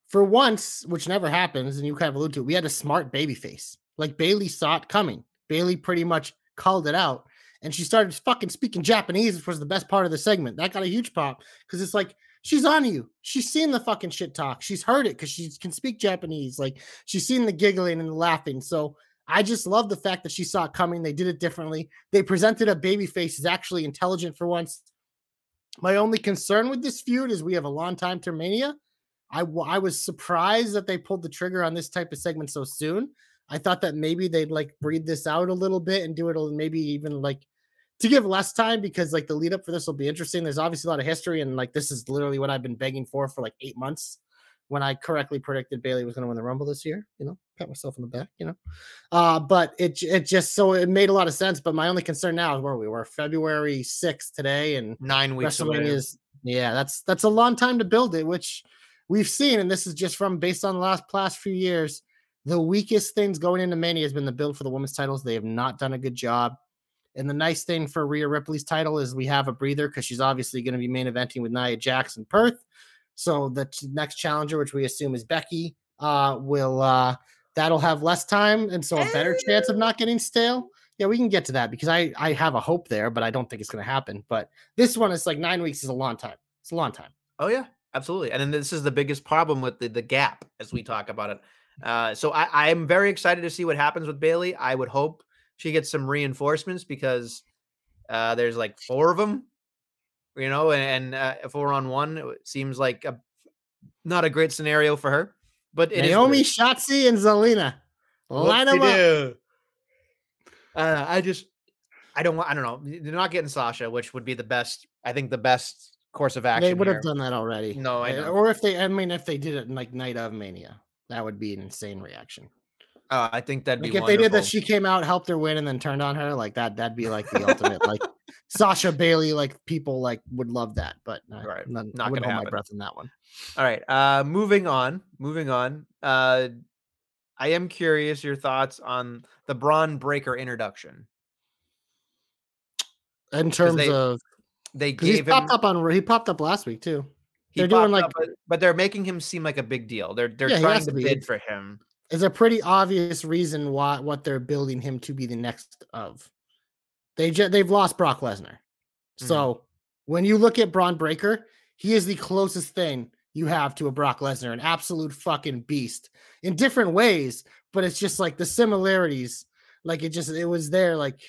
for once, which never happens, and you kind of allude to it, we had a smart baby face. Like Bayley saw it coming. Bayley pretty much called it out. And she started fucking speaking Japanese, which was the best part of the segment. That got a huge pop because it's like she's on you. She's seen the fucking shit talk. She's heard it because she can speak Japanese. Like she's seen the giggling and the laughing. So I just love the fact that she saw it coming. They did it differently. They presented a baby face as actually intelligent for once. My only concern with this feud is we have a long time to Mania. I, I was surprised that they pulled the trigger on this type of segment so soon. I thought that maybe they'd like breathe this out a little bit and do it maybe even like to give less time because like the lead up for this will be interesting. There's obviously a lot of history and like this is literally what I've been begging for for like eight months when I correctly predicted Bayley was going to win the Rumble this year. You know, pat myself on the back. You know, uh, but it it just so it made a lot of sense. But my only concern now is where we were February sixth today and nine weeks WrestleMania is yeah that's that's a long time to build it, which we've seen, and this is just from based on the last past few years. The weakest things going into Mania has been the build for the women's titles. They have not done a good job. And the nice thing for Rhea Ripley's title is we have a breather because she's obviously going to be main eventing with Nia Jax in Perth. So the next challenger, which we assume is Becky, uh, will uh, that'll have less time, and so a better chance of not getting stale. Yeah, we can get to that because I I have a hope there, but I don't think it's going to happen. But this one is like nine weeks is a long time. It's a long time. Oh yeah, absolutely. And then this is the biggest problem with the the gap as we talk about it. Uh, so I, I am very excited to see what happens with Bayley. I would hope she gets some reinforcements because uh, there's like four of them, you know, and, and uh, four on one it seems like a, not a great scenario for her. But it Naomi, Shotzi, and Zelina, line them up. Uh, I just, I don't want. I don't know. They're not getting Sasha, which would be the best. I think the best course of action. They would here. have done that already. No, I know. Or if they, I mean, if they did it in like Night of Mania. That would be an insane reaction. Uh, I think that'd like be if wonderful. they did that. She came out, helped her win, and then turned on her like that. That'd be like the ultimate. Like Sasha Bayley, like people like would love that, but uh, right, not, not I would gonna hold happen. my breath in that one. All right. Uh, moving on. Moving on. Uh, I am curious your thoughts on the Bron Breakker introduction. In terms they of, They gave him. popped up on, he popped up last week too. they're doing, like- up, but, they're making him seem like a big deal. They're they're Yeah, trying to to bid for him. It's a pretty obvious reason why what they're building him to be the next of. They ju- they've lost Brock Lesnar, Mm-hmm. so when you look at Bron Breakker, he is the closest thing you have to a Brock Lesnar, an absolute fucking beast in different ways. But it's just like the similarities, like it just it was there, like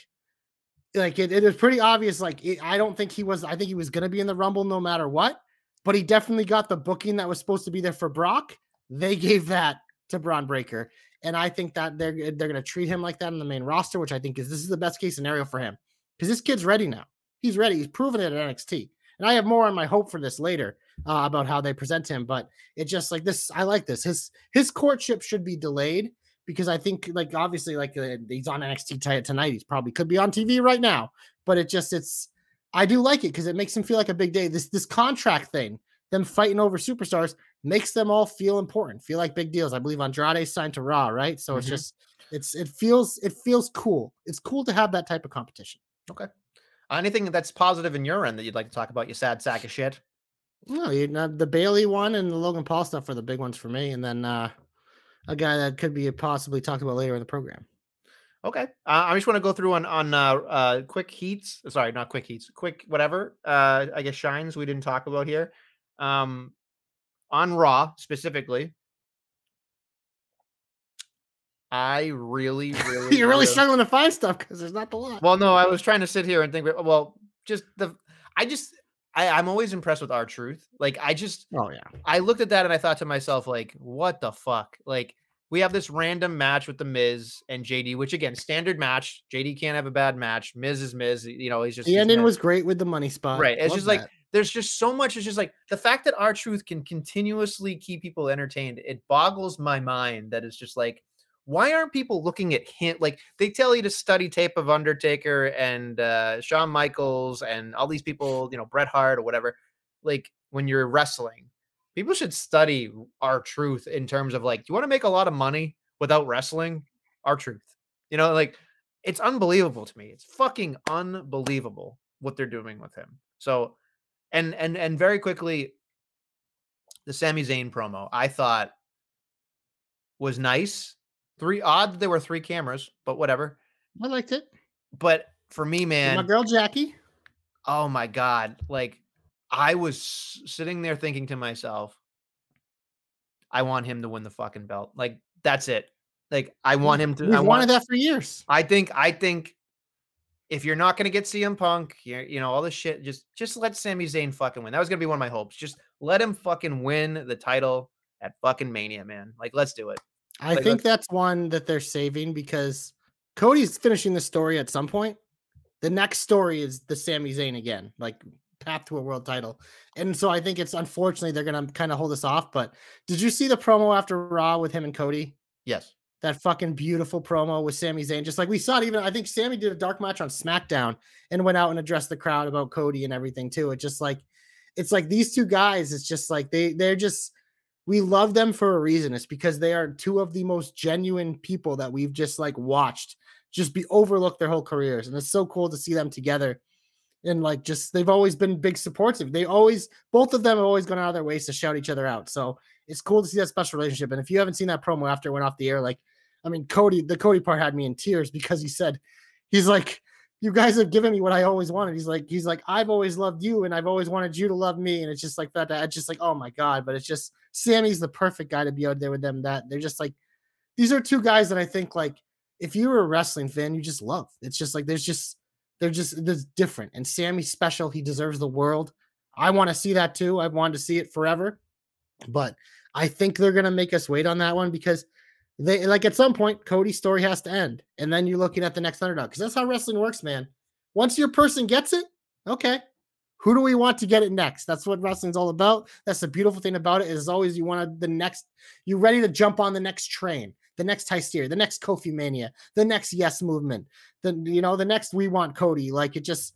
like it, it was pretty obvious. Like it, I don't think he was. I think he was gonna be in the Rumble no matter what. But he definitely got the booking that was supposed to be there for Brock. They gave that to Bron Breakker. And I think that they're they're going to treat him like that in the main roster, which I think is this is the best case scenario for him because this kid's ready now. He's ready. He's proven it at NXT. And I have more on my hope for this later uh, about how they present him. But it just like this. I like this. His his courtship should be delayed because I think like obviously like uh, he's on NXT t- tonight. He's probably could be on TV right now. But it just it's I do like it because it makes him feel like a big day. This this contract thing, them fighting over superstars, makes them all feel important, feel like big deals. I believe Andrade signed to Raw, right? So it's Mhm. just it's it feels it feels cool. It's cool to have that type of competition. Okay. Anything that's positive in your end that you'd like to talk about? You sad sack of shit. No, you know, the Bayley one and the Logan Paul stuff are the big ones for me, and then uh a guy that could be possibly talked about later in the program. Okay. Uh, I just want to go through on on uh, uh quick heats. Sorry, not quick heats. Quick whatever. Uh, I guess shines we didn't talk about here. Um, on Raw specifically. I really, really, You're really struggling to find stuff because there's not a lot. Well, no, I was trying to sit here and think. Well, just the. I just. I, I'm always impressed with R-Truth. Like I just. oh yeah. I looked at that and I thought to myself, like, what the fuck? Like, we have this random match with the Miz and JD, which again, standard match. JD can't have a bad match. Miz is Miz. You know, he's just The ending was great with the money spot. right. It's Love just like that. There's just so much. It's just like the fact that R-Truth can continuously keep people entertained. It boggles my mind that it's just like, why aren't people looking at him? Like they tell you to study tape of Undertaker and uh, Shawn Michaels and all these people, you know, Bret Hart or whatever. Like when you're wrestling, people should study R-Truth in terms of like, you want to make a lot of money without wrestling? R-Truth, you know, like it's unbelievable to me. It's fucking unbelievable what they're doing with him. So, and and and very quickly, the Sami Zayn promo I thought was nice. Three odd that there were three cameras, but whatever. I liked it. But for me, man, my girl Jackie. oh my god, like I was sitting there thinking to myself, I want him to win the fucking belt. Like that's it. Like I want him to. We've I want, wanted that for years. I think I think if you're not gonna get CM Punk, you know all this shit, just just let Sami Zayn fucking win. That was gonna be one of my hopes. Just let him fucking win the title at fucking Mania, man. Like let's do it. I Like, think that's one that they're saving because Cody's finishing the story at some point. The next story is the Sami Zayn again, like path to a world title. And so I think it's unfortunately they're gonna kind of hold us off. But did you see the promo after Raw with him and Cody? Yes. That fucking beautiful promo with Sami Zayn. Just like we saw it even I think Sami did a dark match on SmackDown and went out and addressed the crowd about Cody and everything too. It just like it's like these two guys, it's just like they they're just we love them for a reason. It's because they are two of the most genuine people that we've just like watched just be overlooked their whole careers. And it's so cool to see them together. And like just they've always been big supports. They always both of them have always gone out of their ways to shout each other out. So it's cool to see that special relationship. And if you haven't seen that promo after it went off the air, like I mean, Cody, the Cody part had me in tears because he said, he's like, you guys have given me what I always wanted. He's like, he's like, I've always loved you and I've always wanted you to love me. And it's just like that. It's just like, oh my God. But it's just Sami's the perfect guy to be out there with them. That they're just like, these are two guys that I think like if you were a wrestling fan, you just love. It's just like there's just they're just there's different. And Sami's special. He deserves the world. I want to see that too. I've wanted to see it forever. But I think they're gonna make us wait on that one because they like at some point Cody's story has to end, and then you're looking at the next underdog because that's how wrestling works, man. Once your person gets it, okay, who do we want to get it next? That's what wrestling's all about. That's the beautiful thing about it is always you want the next, you're ready to jump on the next train, the next Hysteria, the next Kofi Mania, the next Yes movement, the you know the next We Want Cody. Like it just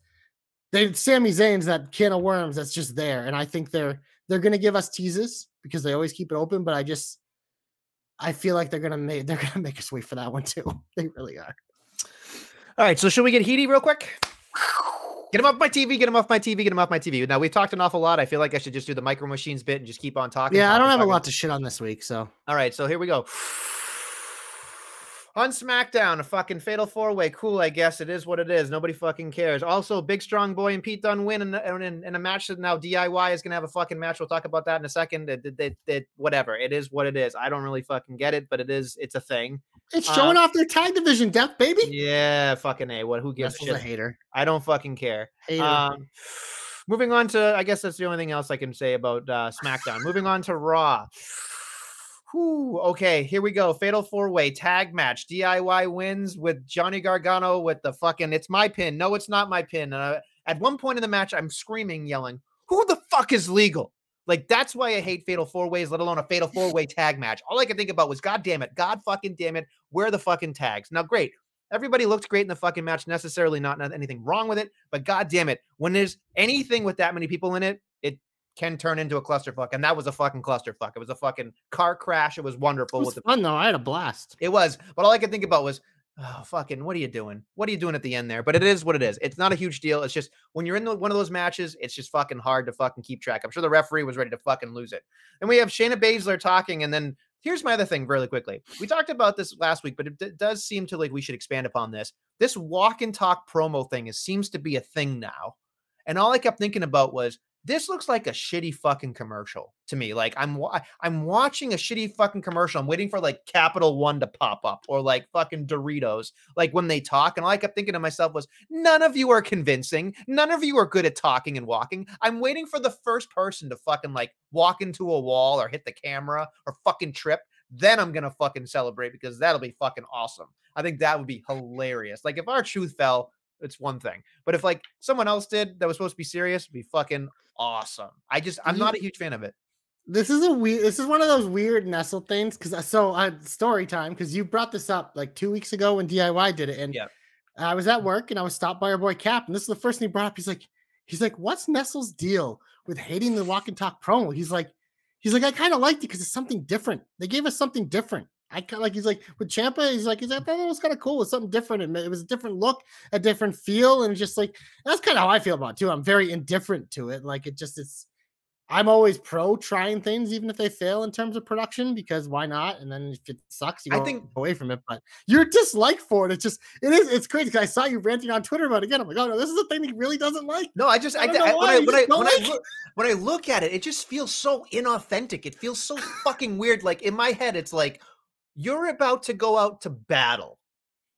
they Sami Zayn's that can of worms that's just there, and I think they're they're gonna give us teases because they always keep it open. But I just I feel like they're gonna make they're gonna make us wait for that one too. They really are. All right. So should we get heaty real quick? Get him off my TV. Get him off my TV. Get him off my TV. Now we've talked an awful lot. I feel like I should just do the micro machines bit and just keep on talking. Yeah, I don't talking, have a lot to shit on this week, so All right, so here we go. On SmackDown, a fucking fatal four way. Cool, I guess it is what it is. Nobody fucking cares. Also, Big Strong Boy and Pete Dunne win in, in, in- a match that now DIY is going to have a fucking match. We'll talk about that in a second. It, it, it, it- whatever. It is what it is. I don't really fucking get it, but it is. It's a thing. it's Uh, showing off their tag division depth, baby. Yeah, fucking A. What? Who gives a shit? hater. I don't fucking care. Hater. Um, moving on to, I guess that's the only thing else I can say about uh, SmackDown. moving on to Raw. Whew, okay, here we go. Fatal four way tag match. DIY wins with Johnny Gargano with the fucking it's my pin. No, it's not my pin. At one point in the match, I'm screaming, yelling, Who the fuck is legal? Like, that's why I hate fatal four ways, let alone a fatal four way tag match. All I could think about was, God damn it, God fucking damn it, where are the fucking tags? Now, great. Everybody looked great in the fucking match. Necessarily not, not anything wrong with it, but god damn it, when there's anything with that many people in it can turn into a clusterfuck. And that was a fucking clusterfuck. It was a fucking car crash. It was wonderful. it was the, fun though. I had a blast. it was, but all I could think about was, oh, fucking, what are you doing? What are you doing at the end there? But it is what it is. It's not a huge deal. It's just when you're in the, one of those matches, it's just fucking hard to fucking keep track. I'm sure the referee was ready to fucking lose it. And we have Shayna Baszler talking, and then here's my other thing really quickly. We talked about this last week, but it d- does seem to like we should expand upon this. This walk and talk promo thing is seems to be a thing now. And all I kept thinking about was this looks like a shitty fucking commercial to me. Like I'm I'm watching a shitty fucking commercial. I'm waiting for like Capital One to pop up or like fucking Doritos. Like when they talk, and all I kept thinking to myself was, none of you are convincing. None of you are good at talking and walking. I'm waiting for the first person to fucking like walk into a wall or hit the camera or fucking trip. Then I'm gonna fucking celebrate because that'll be fucking awesome. I think that would be hilarious. Like if R-Truth fell, it's one thing. But if like someone else did that was supposed to be serious, it'd be fucking awesome. I just I'm not a huge fan of it. This is a weird. This is one of those weird Nestle things because so uh, story time because you brought this up like two weeks ago when DIY did it, and Yeah. I was at work and I was stopped by our boy Cap, and this is the first thing he brought up. He's like, he's like, what's Nestle's deal with hating the walk and talk promo? He's like, he's like, I kind of liked it because it's something different. They gave us something different. I kind of like. He's like with Champa. He's like, he's like, I thought it was kind of cool. It was something different, and it was a different look, a different feel, and just like that's kind of how I feel about it too. I'm very indifferent to it. Like it just it's. I'm always pro trying things, even if they fail in terms of production, because why not? And then if it sucks, you I think- away from it. But your dislike for it, it's just it is it's crazy. Cause I saw you ranting on Twitter about it again. I'm like, oh no, this is a thing he really doesn't like. No, I just I, I I- when I when I when I look when I look at it, it just feels so inauthentic. It feels so fucking weird. Like in my head, it's like you're about to go out to battle,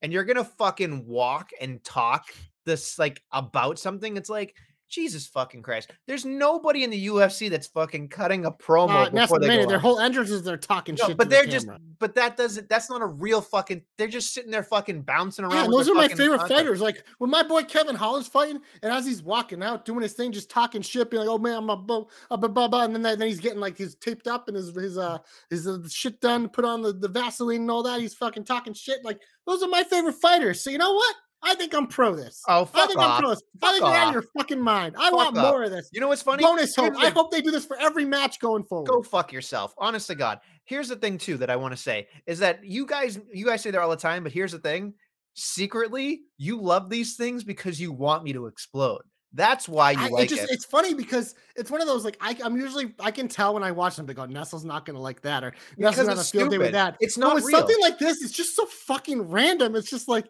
and you're gonna fucking walk and talk this like about something. It's like Jesus fucking Christ. There's nobody in the UFC that's fucking cutting a promo Uh, before they go. Their whole entrance is they're talking No, shit. but they're the just but that doesn't that's not a real fucking they're just sitting there fucking bouncing around. Yeah, those are my favorite content. fighters. Like when my boy Kevin Holland's fighting, and as he's walking out doing his thing, just talking shit, being like, "Oh man, I'm a blah blah blah,", blah and then then he's getting like he's taped up and his his uh his uh, shit done, put on the, the Vaseline and all that. He's fucking talking shit. Like those are my favorite fighters. So you know what? I think I'm pro this. Oh, I fuck think off. I'm pro this. I think you're out of your fucking mind. I Fuck want off. more of this. You know what's funny? Bonus hope. I hope they do this for every match going forward. go fuck yourself honest to god here's the thing too that i want to say is that you guys you guys say that all the time but here's the thing secretly you love these things because you want me to explode that's why you I, like it just it it's funny because it's one of those like I, I'm usually I can tell when I watch them. They go Nestle's not gonna like that or Nestle's because gonna it's day with that. it's But not with real something like this, it's just so fucking random. It's just like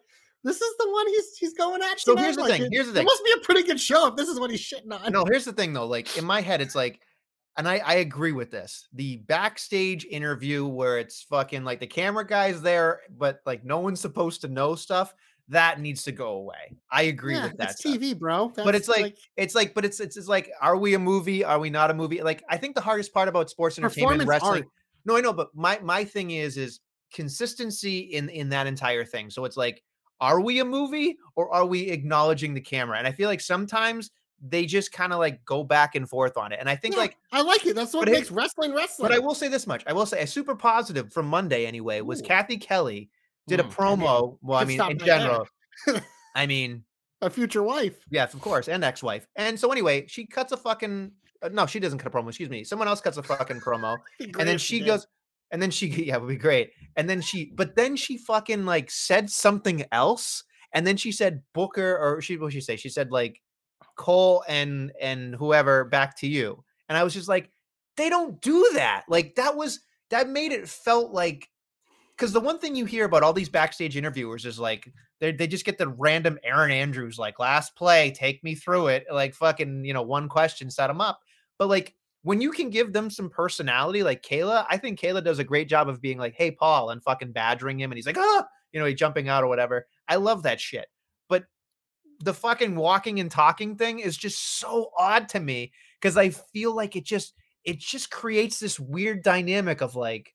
this is the one he's he's going at. So here's the Like, thing, here's the thing. it must be a pretty good show if this is what he's shitting on. no here's the thing though like in my head it's like and I, I agree with this the backstage interview where it's fucking like the camera guy's there but like no one's supposed to know stuff that needs to go away i agree yeah, with that it's stuff. TV, bro. but it's That's, like, it's like but it's, it's it's like are we a movie are we not a movie like i think the hardest part about sports entertainment wrestling art. no i know but my my thing is is consistency in in that entire thing so it's like are we a movie or are we acknowledging the camera and i feel like sometimes they just kind of like go back and forth on it and i think yeah, like I like it. That's what makes wrestling wrestling. but i will say this much i will say a super positive from monday anyway was Ooh. Cathy Kelley did a Mm, I mean, promo well i mean in general i mean a future wife. Yes, of course, and ex-wife. And so anyway, she cuts a fucking uh, no, she doesn't cut a promo. Excuse me. Someone else cuts a fucking promo, and then she goes, and then she yeah, would be great. And then she, but then she fucking like said something else, and then she said Booker or she what she say? She said like Cole and and whoever back to you, and I was just like, they don't do that. Like that was that made it felt like because the one thing you hear about all these backstage interviewers is like they they just get the random Aaron Andrews like last play, take me through it, like fucking you know one question set them up. But like when you can give them some personality, like Kayla, I think Kayla does a great job of being like, "Hey, Paul," and fucking badgering him, and he's like, "Ah," you know, he jumping out or whatever. I love that shit. But the fucking walking and talking thing is just so odd to me because I feel like it just it just creates this weird dynamic of like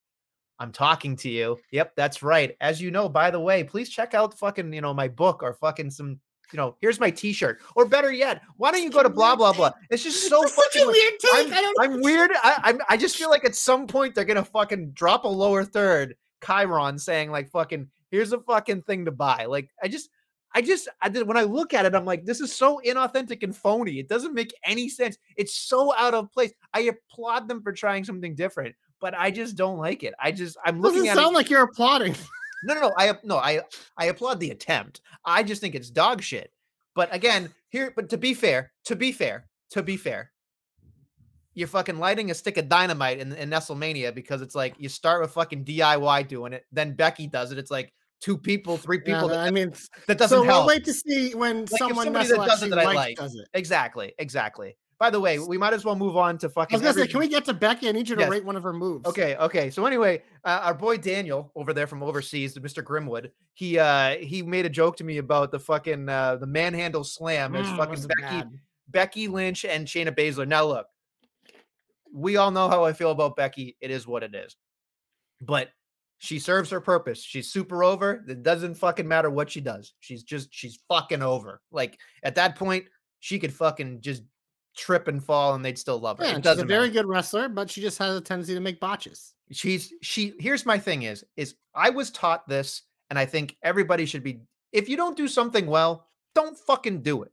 I'm talking to you. Yep, that's right. As you know, by the way, please check out fucking, you know, my book or fucking some, you know, here's my t-shirt. Or better yet, why don't you go to blah blah blah? It's just so such fucking a weird take. I'm, I don't I'm weird. I, I'm I just feel like at some point they're gonna fucking drop a lower third chyron saying like fucking here's a fucking thing to buy. Like I just I just I did when I look at it, I'm like, this is so inauthentic and phony. It doesn't make any sense. It's so out of place. I applaud them for trying something different, but I just don't like it. I just I'm looking doesn't at sound it. like you're applauding. No, no, no. I no, I I applaud the attempt. I just think it's dog shit. But again, here, but to be fair, to be fair, to be fair, you're fucking lighting a stick of dynamite in, in Nestlemania because it's like you start with fucking DIY doing it, then Becky does it. It's like two people, three Yeah, people. I mean, that doesn't so we'll wait to see when if someone that does it that I likes like. does it. Exactly, exactly. By the way, we might as well move on to fucking. I was gonna say, can we get to Becky? I need you to Yes. rate one of her moves. Okay, okay. So anyway, uh, our boy Daniel over there from overseas, Mr. Grimwood, he uh he made a joke to me about the fucking uh the manhandle slam as Mm, fucking Becky bad? Becky Lynch and Shayna Baszler. Now look, we all know how I feel about Becky. It is what it is. But she serves her purpose. She's super over. It doesn't fucking matter what she does. She's just she's fucking over. Like at that point, she could fucking just trip and fall and they'd still love her. Yeah, it she's a very matter. good wrestler, but she just has a tendency to make botches. she's she here's my thing is is i was taught this and i think everybody should be if you don't do something well don't fucking do it.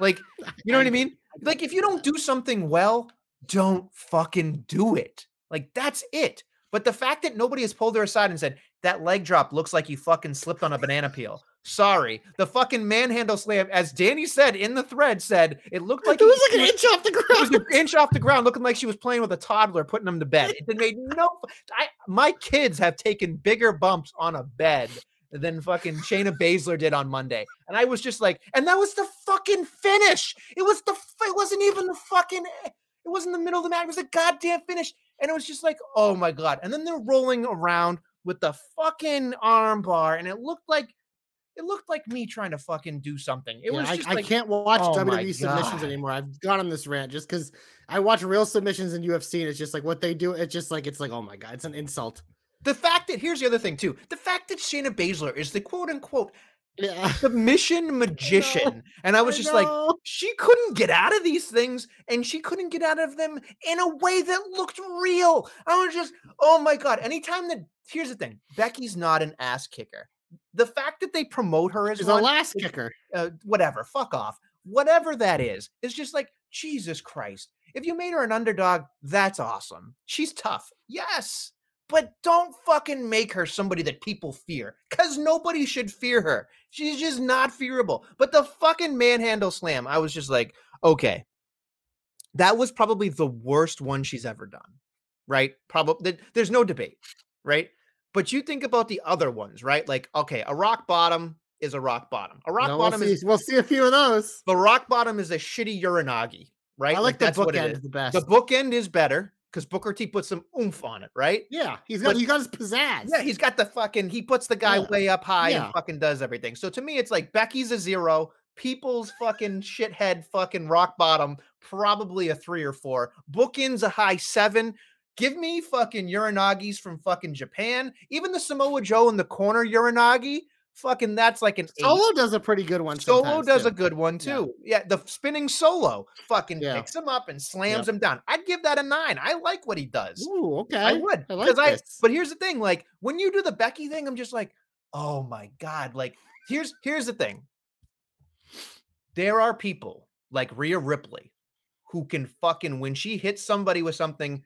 Like you know what i mean? Like if you don't do something well don't fucking do it. Like that's it. But the fact that nobody has pulled her aside and said that leg drop looks like you fucking slipped on a banana peel sorry the fucking manhandle slam as danny said in the thread said it looked like it was he- like an inch off the ground. it was an inch off the ground, looking like she was playing with a toddler, putting them to bed. It made no. I my kids have taken bigger bumps on a bed than fucking Shayna Baszler did on Monday, and I was just like, and that was the fucking finish. It was the. It wasn't even the fucking. It wasn't the middle of the match. It was a goddamn finish, and it was just like, oh my god. And then they're rolling around with the fucking arm bar, and it looked like. It looked like me trying to fucking do something. It Yeah, was I, just I like, can't watch oh WWE submissions anymore. I've gone on this rant just because I watch real submissions in UFC, and it's just like what they do. It's just like it's like oh my god, it's an insult. The fact that here's the other thing too. The fact that Shayna Baszler is the quote unquote Yeah, submission magician, and I was just like, she couldn't get out of these things, and she couldn't get out of them in a way that looked real. I was just, oh my god! Anytime that here's the thing, Becky's not an ass kicker. The fact that they promote her as she's a last kicker. uh, whatever, fuck off, whatever that is, is just like Jesus Christ. If you made her an underdog, that's awesome. She's tough, yes, but don't fucking make her somebody that people fear, because nobody should fear her. She's just not fearable. But the fucking manhandle slam, I was just like, okay, that was probably the worst one she's ever done, right? Probably, there's no debate, right? But you think about the other ones, right? Like, okay, a rock bottom is a rock bottom. A rock No, we'll, bottom see, is we'll see a few of those. the rock bottom is a shitty uranage, right? I like, the that's bookend is. the best. The bookend is better because Booker T puts some oomph on it, right? yeah, he's got but- he got his pizzazz. Yeah, he's got the fucking he puts the guy Yeah. way up high Yeah. and fucking does everything. So to me, it's like Becky's a zero, people's fucking shithead fucking rock bottom, probably a three or four. Bookends a high seven. Give me fucking Uranages from fucking Japan. Even the Samoa Joe in the corner Uranage, fucking that's like an eight. Solo does a pretty good one. Solo does a good one too. Yeah, the spinning solo fucking Yeah. picks him up and slams Yep. him down. I'd give that a nine. I like what he does. Ooh, okay. I would I like I. But here's the thing: like when you do the Becky thing, I'm just like, oh my god! Like here's here's the thing. There are people like Rhea Ripley who can fucking when she hits somebody with something,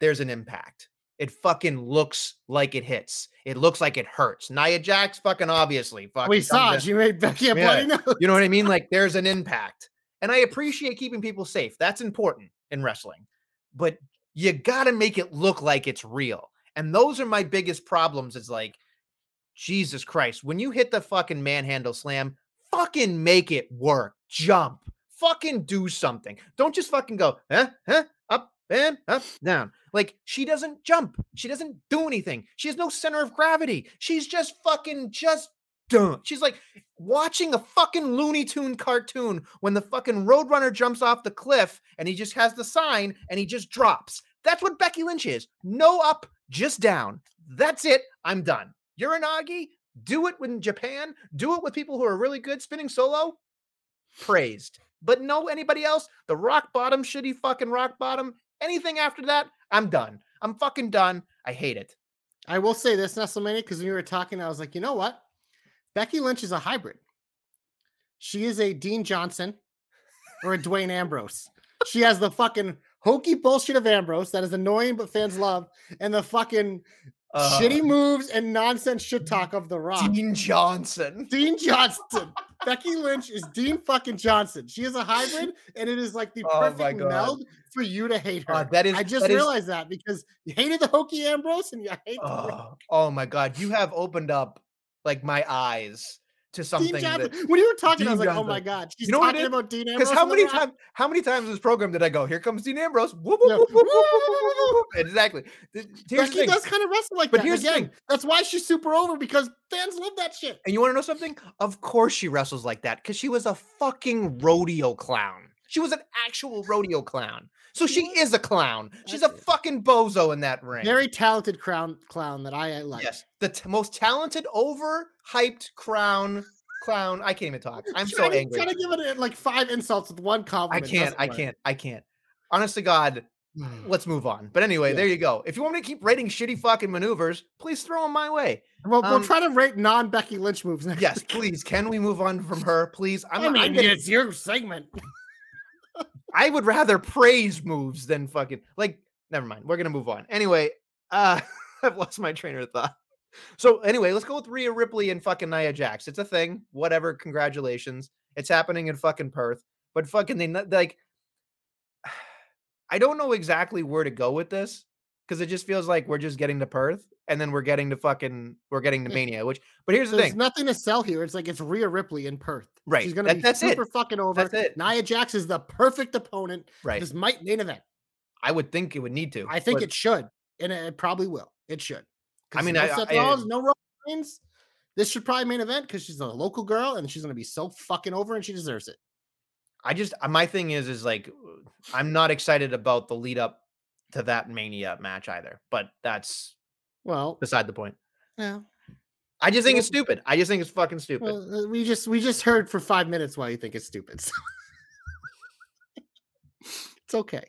there's an impact. It fucking looks like it hits. It looks like it hurts. Nia Jax fucking obviously fucking we saw. You made Becky a bloody nose. you know what I mean? Like there's an impact. And I appreciate keeping people safe. That's important in wrestling. But you got to make it look like it's real. And those are my biggest problems is like Jesus Christ, when you hit the fucking manhandle slam, fucking make it work. Jump. Fucking do something. Don't just fucking go, huh, huh, and up, down. Like she doesn't jump. She doesn't do anything. She has no center of gravity. She's just fucking just done. She's like watching a fucking Looney Tune cartoon when the fucking Roadrunner jumps off the cliff and he just has the sign and he just drops. That's what Becky Lynch is. No up, just down. That's it. I'm done. Uranage, do it in Japan. Do it with people who are really good spinning solo. Praised. But no anybody else. The rock bottom, shitty fucking rock bottom. Anything after that, I'm done. I'm fucking done. I hate it. I will say this, Nestlemania, because when you were talking, I was like, you know what? Becky Lynch is a hybrid. She is a Dean Johnson or a Dwayne Ambrose. She has the fucking hokey bullshit of Ambrose that is annoying but fans love, and the fucking shitty moves and nonsense shit talk of The Rock. Uh, Dean Johnson. Dean Johnson. Becky Lynch is Dean fucking Johnson. She is a hybrid, and it is like the Oh perfect meld for you to hate her. Uh, that is I just that is- realized that because you hated the hokey Ambrose and you hate the Oh, oh my god, you have opened up like my eyes to Dean something that When you were talking, I was like, "Oh my god, she's You know talking is? about Dean Ambrose." because how many times how many times in this program did I go? Here comes Dean Ambrose. Whoop, whoop, whoop. Exactly. Here's does kind of wrestle like But that. But here's the thing. that's why she's super over because fans love that shit. And you want to know something? Of course she wrestles like that because she was a fucking rodeo clown. She was an actual rodeo clown. So she is a clown. She's a fucking bozo in that ring. Very talented crown clown that I, like. yes, the t- most talented, overhyped crown clown. I can't even talk. I'm so Trying angry. Trying to give it uh, like five insults with one compliment. I can't. I work. can't. I can't. Honest to God, let's move on. But anyway, Yeah. there you go. If you want me to keep rating shitty fucking maneuvers, please throw them my way. Well, Um, we'll try to rate non Becky Lynch moves next. Yes, week. please. Can we move on from her, please? I'm, I I'm mean, getting- it's your segment. I would rather praise moves than fucking like. Never mind. We're gonna move on. Anyway, uh, I've lost my train of thought. So anyway, let's go with Rhea Ripley and fucking Nia Jax. It's a thing. Whatever. Congratulations. It's happening in fucking Perth. But fucking they like. I don't know exactly where to go with this because it just feels like we're just getting to Perth and then we're getting to fucking we're getting to Mania. Which, but here's the thing There's thing. nothing to sell here. It's like it's Rhea Ripley in Perth. Right, She's gonna that- be that's it. super fucking over. That's it. Nia Jax is the perfect opponent. Right. This might main event. I would think it would need to. I think but- it should, and it, it probably will. It should. I mean, no I- Seth Rollins, no Reigns. This should probably main event because she's a local girl and she's gonna be so fucking over and she deserves it. I just uh, my thing is is like uh, I'm not excited about the lead up to that Mania match either. But that's Well, beside the point. yeah. I just think it's stupid. I just think it's fucking stupid. Well, uh, we just we just heard for five minutes why you think it's stupid. so. it's okay.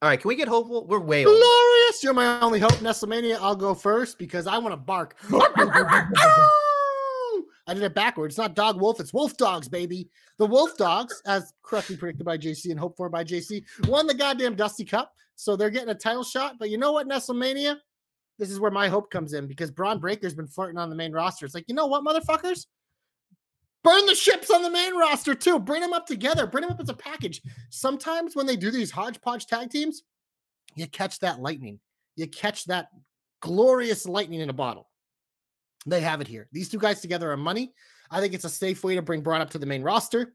All right, can we get hopeful? We're way over. Glorious, you're my only hope. Nestlemania, I'll go first because I want to bark. I did it backwards. It's not dog wolf, it's wolf dogs, baby. The wolf dogs, as correctly predicted by JC and hoped for by JC, won the goddamn Dusty Cup. So they're getting a title shot. But you know what, Nestlemania? This is where my hope comes in because Bron Breakker's been flirting on the main roster. It's like, you know what, motherfuckers? Burn the ships on the main roster too. Bring them up together. Bring them up as a package. Sometimes when they do these hodgepodge tag teams, you catch that lightning. You catch that glorious lightning in a bottle. They have it here. These two guys together are money. I think it's a safe way to bring Bron up to the main roster.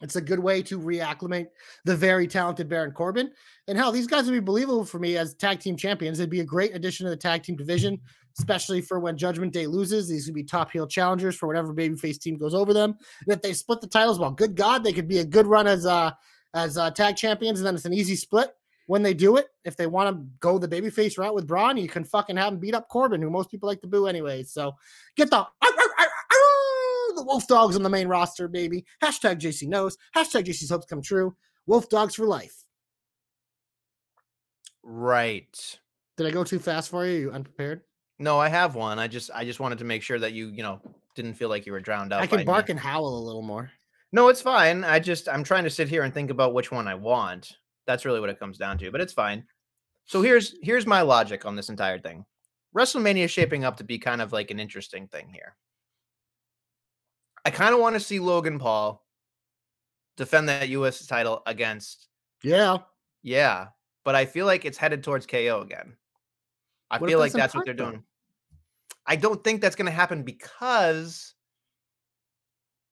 It's a good way to reacclimate the very talented Baron Corbin. And hell, these guys would be believable for me as tag team champions. They'd be a great addition to the tag team division, especially for when Judgment Day loses. These would be top heel challengers for whatever babyface team goes over them. And if they split the titles, well, good God, they could be a good run as uh as uh, tag champions, and then it's an easy split when they do it. If they want to go the babyface route with Bron, you can fucking have him beat up Corbin, who most people like to boo anyway. So get the the Wolf Dogs on the main roster, baby. Hashtag JC knows. Hashtag JC's hopes come true. Wolf Dogs for life. Right. Did I go too fast for you? you unprepared? No, I have one. I just I just wanted to make sure that you, you know, didn't feel like you were drowned out. I can bark me. and howl a little more. No, it's fine. I just I'm trying to sit here and think about which one I want. That's really what it comes down to, but it's fine. So here's here's my logic on this entire thing. WrestleMania is shaping up to be kind of like an interesting thing here. I kind of want to see Logan Paul defend that US title against Yeah. yeah, but I feel like it's headed towards KO again. I What feel like that's what they're doing. I don't think that's going to happen because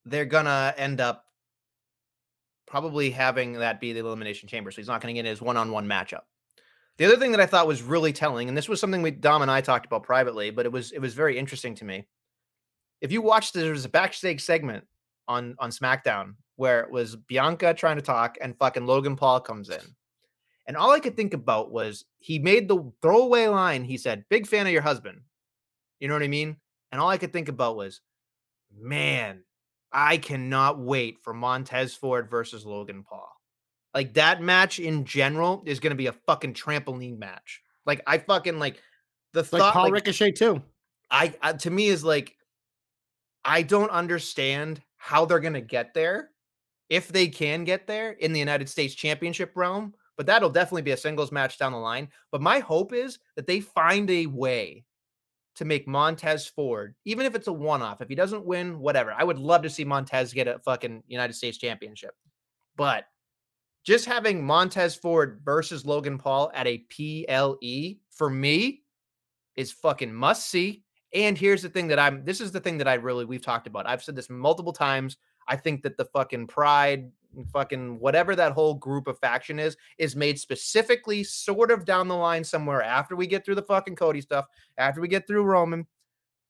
they're going to end up probably having that be the elimination chamber. So he's not going to get his one-on-one matchup. The other thing that I thought was really telling, and this was something we Dom and I talked about privately, but it was it was very interesting to me. If you watched, there was a backstage segment on on SmackDown where it was Bianca trying to talk and fucking Logan Paul comes in. And all I could think about was he made the throwaway line. He said, Big fan of your husband. You know what I mean? And all I could think about was, man, I cannot wait for Montez Ford versus Logan Paul. Like that match in general is going to be a fucking trampoline match. Like I fucking like the It's like thought. Paul like, Ricochet too. I, I to me is like I don't understand how they're going to get there if they can get there in the United States Championship realm, but that'll definitely be a singles match down the line. But my hope is that they find a way to make Montez Ford, even if it's a one off, if he doesn't win, whatever. I would love to see Montez get a fucking United States Championship. But just having Montez Ford versus Logan Paul at a PLE for me is fucking must see. And here's the thing that I'm this is the thing that I really we've talked about. I've said this multiple times. I think that the fucking pride, fucking whatever that whole group of faction is, is made specifically sort of down the line somewhere after we get through the fucking Cody stuff, after we get through Roman,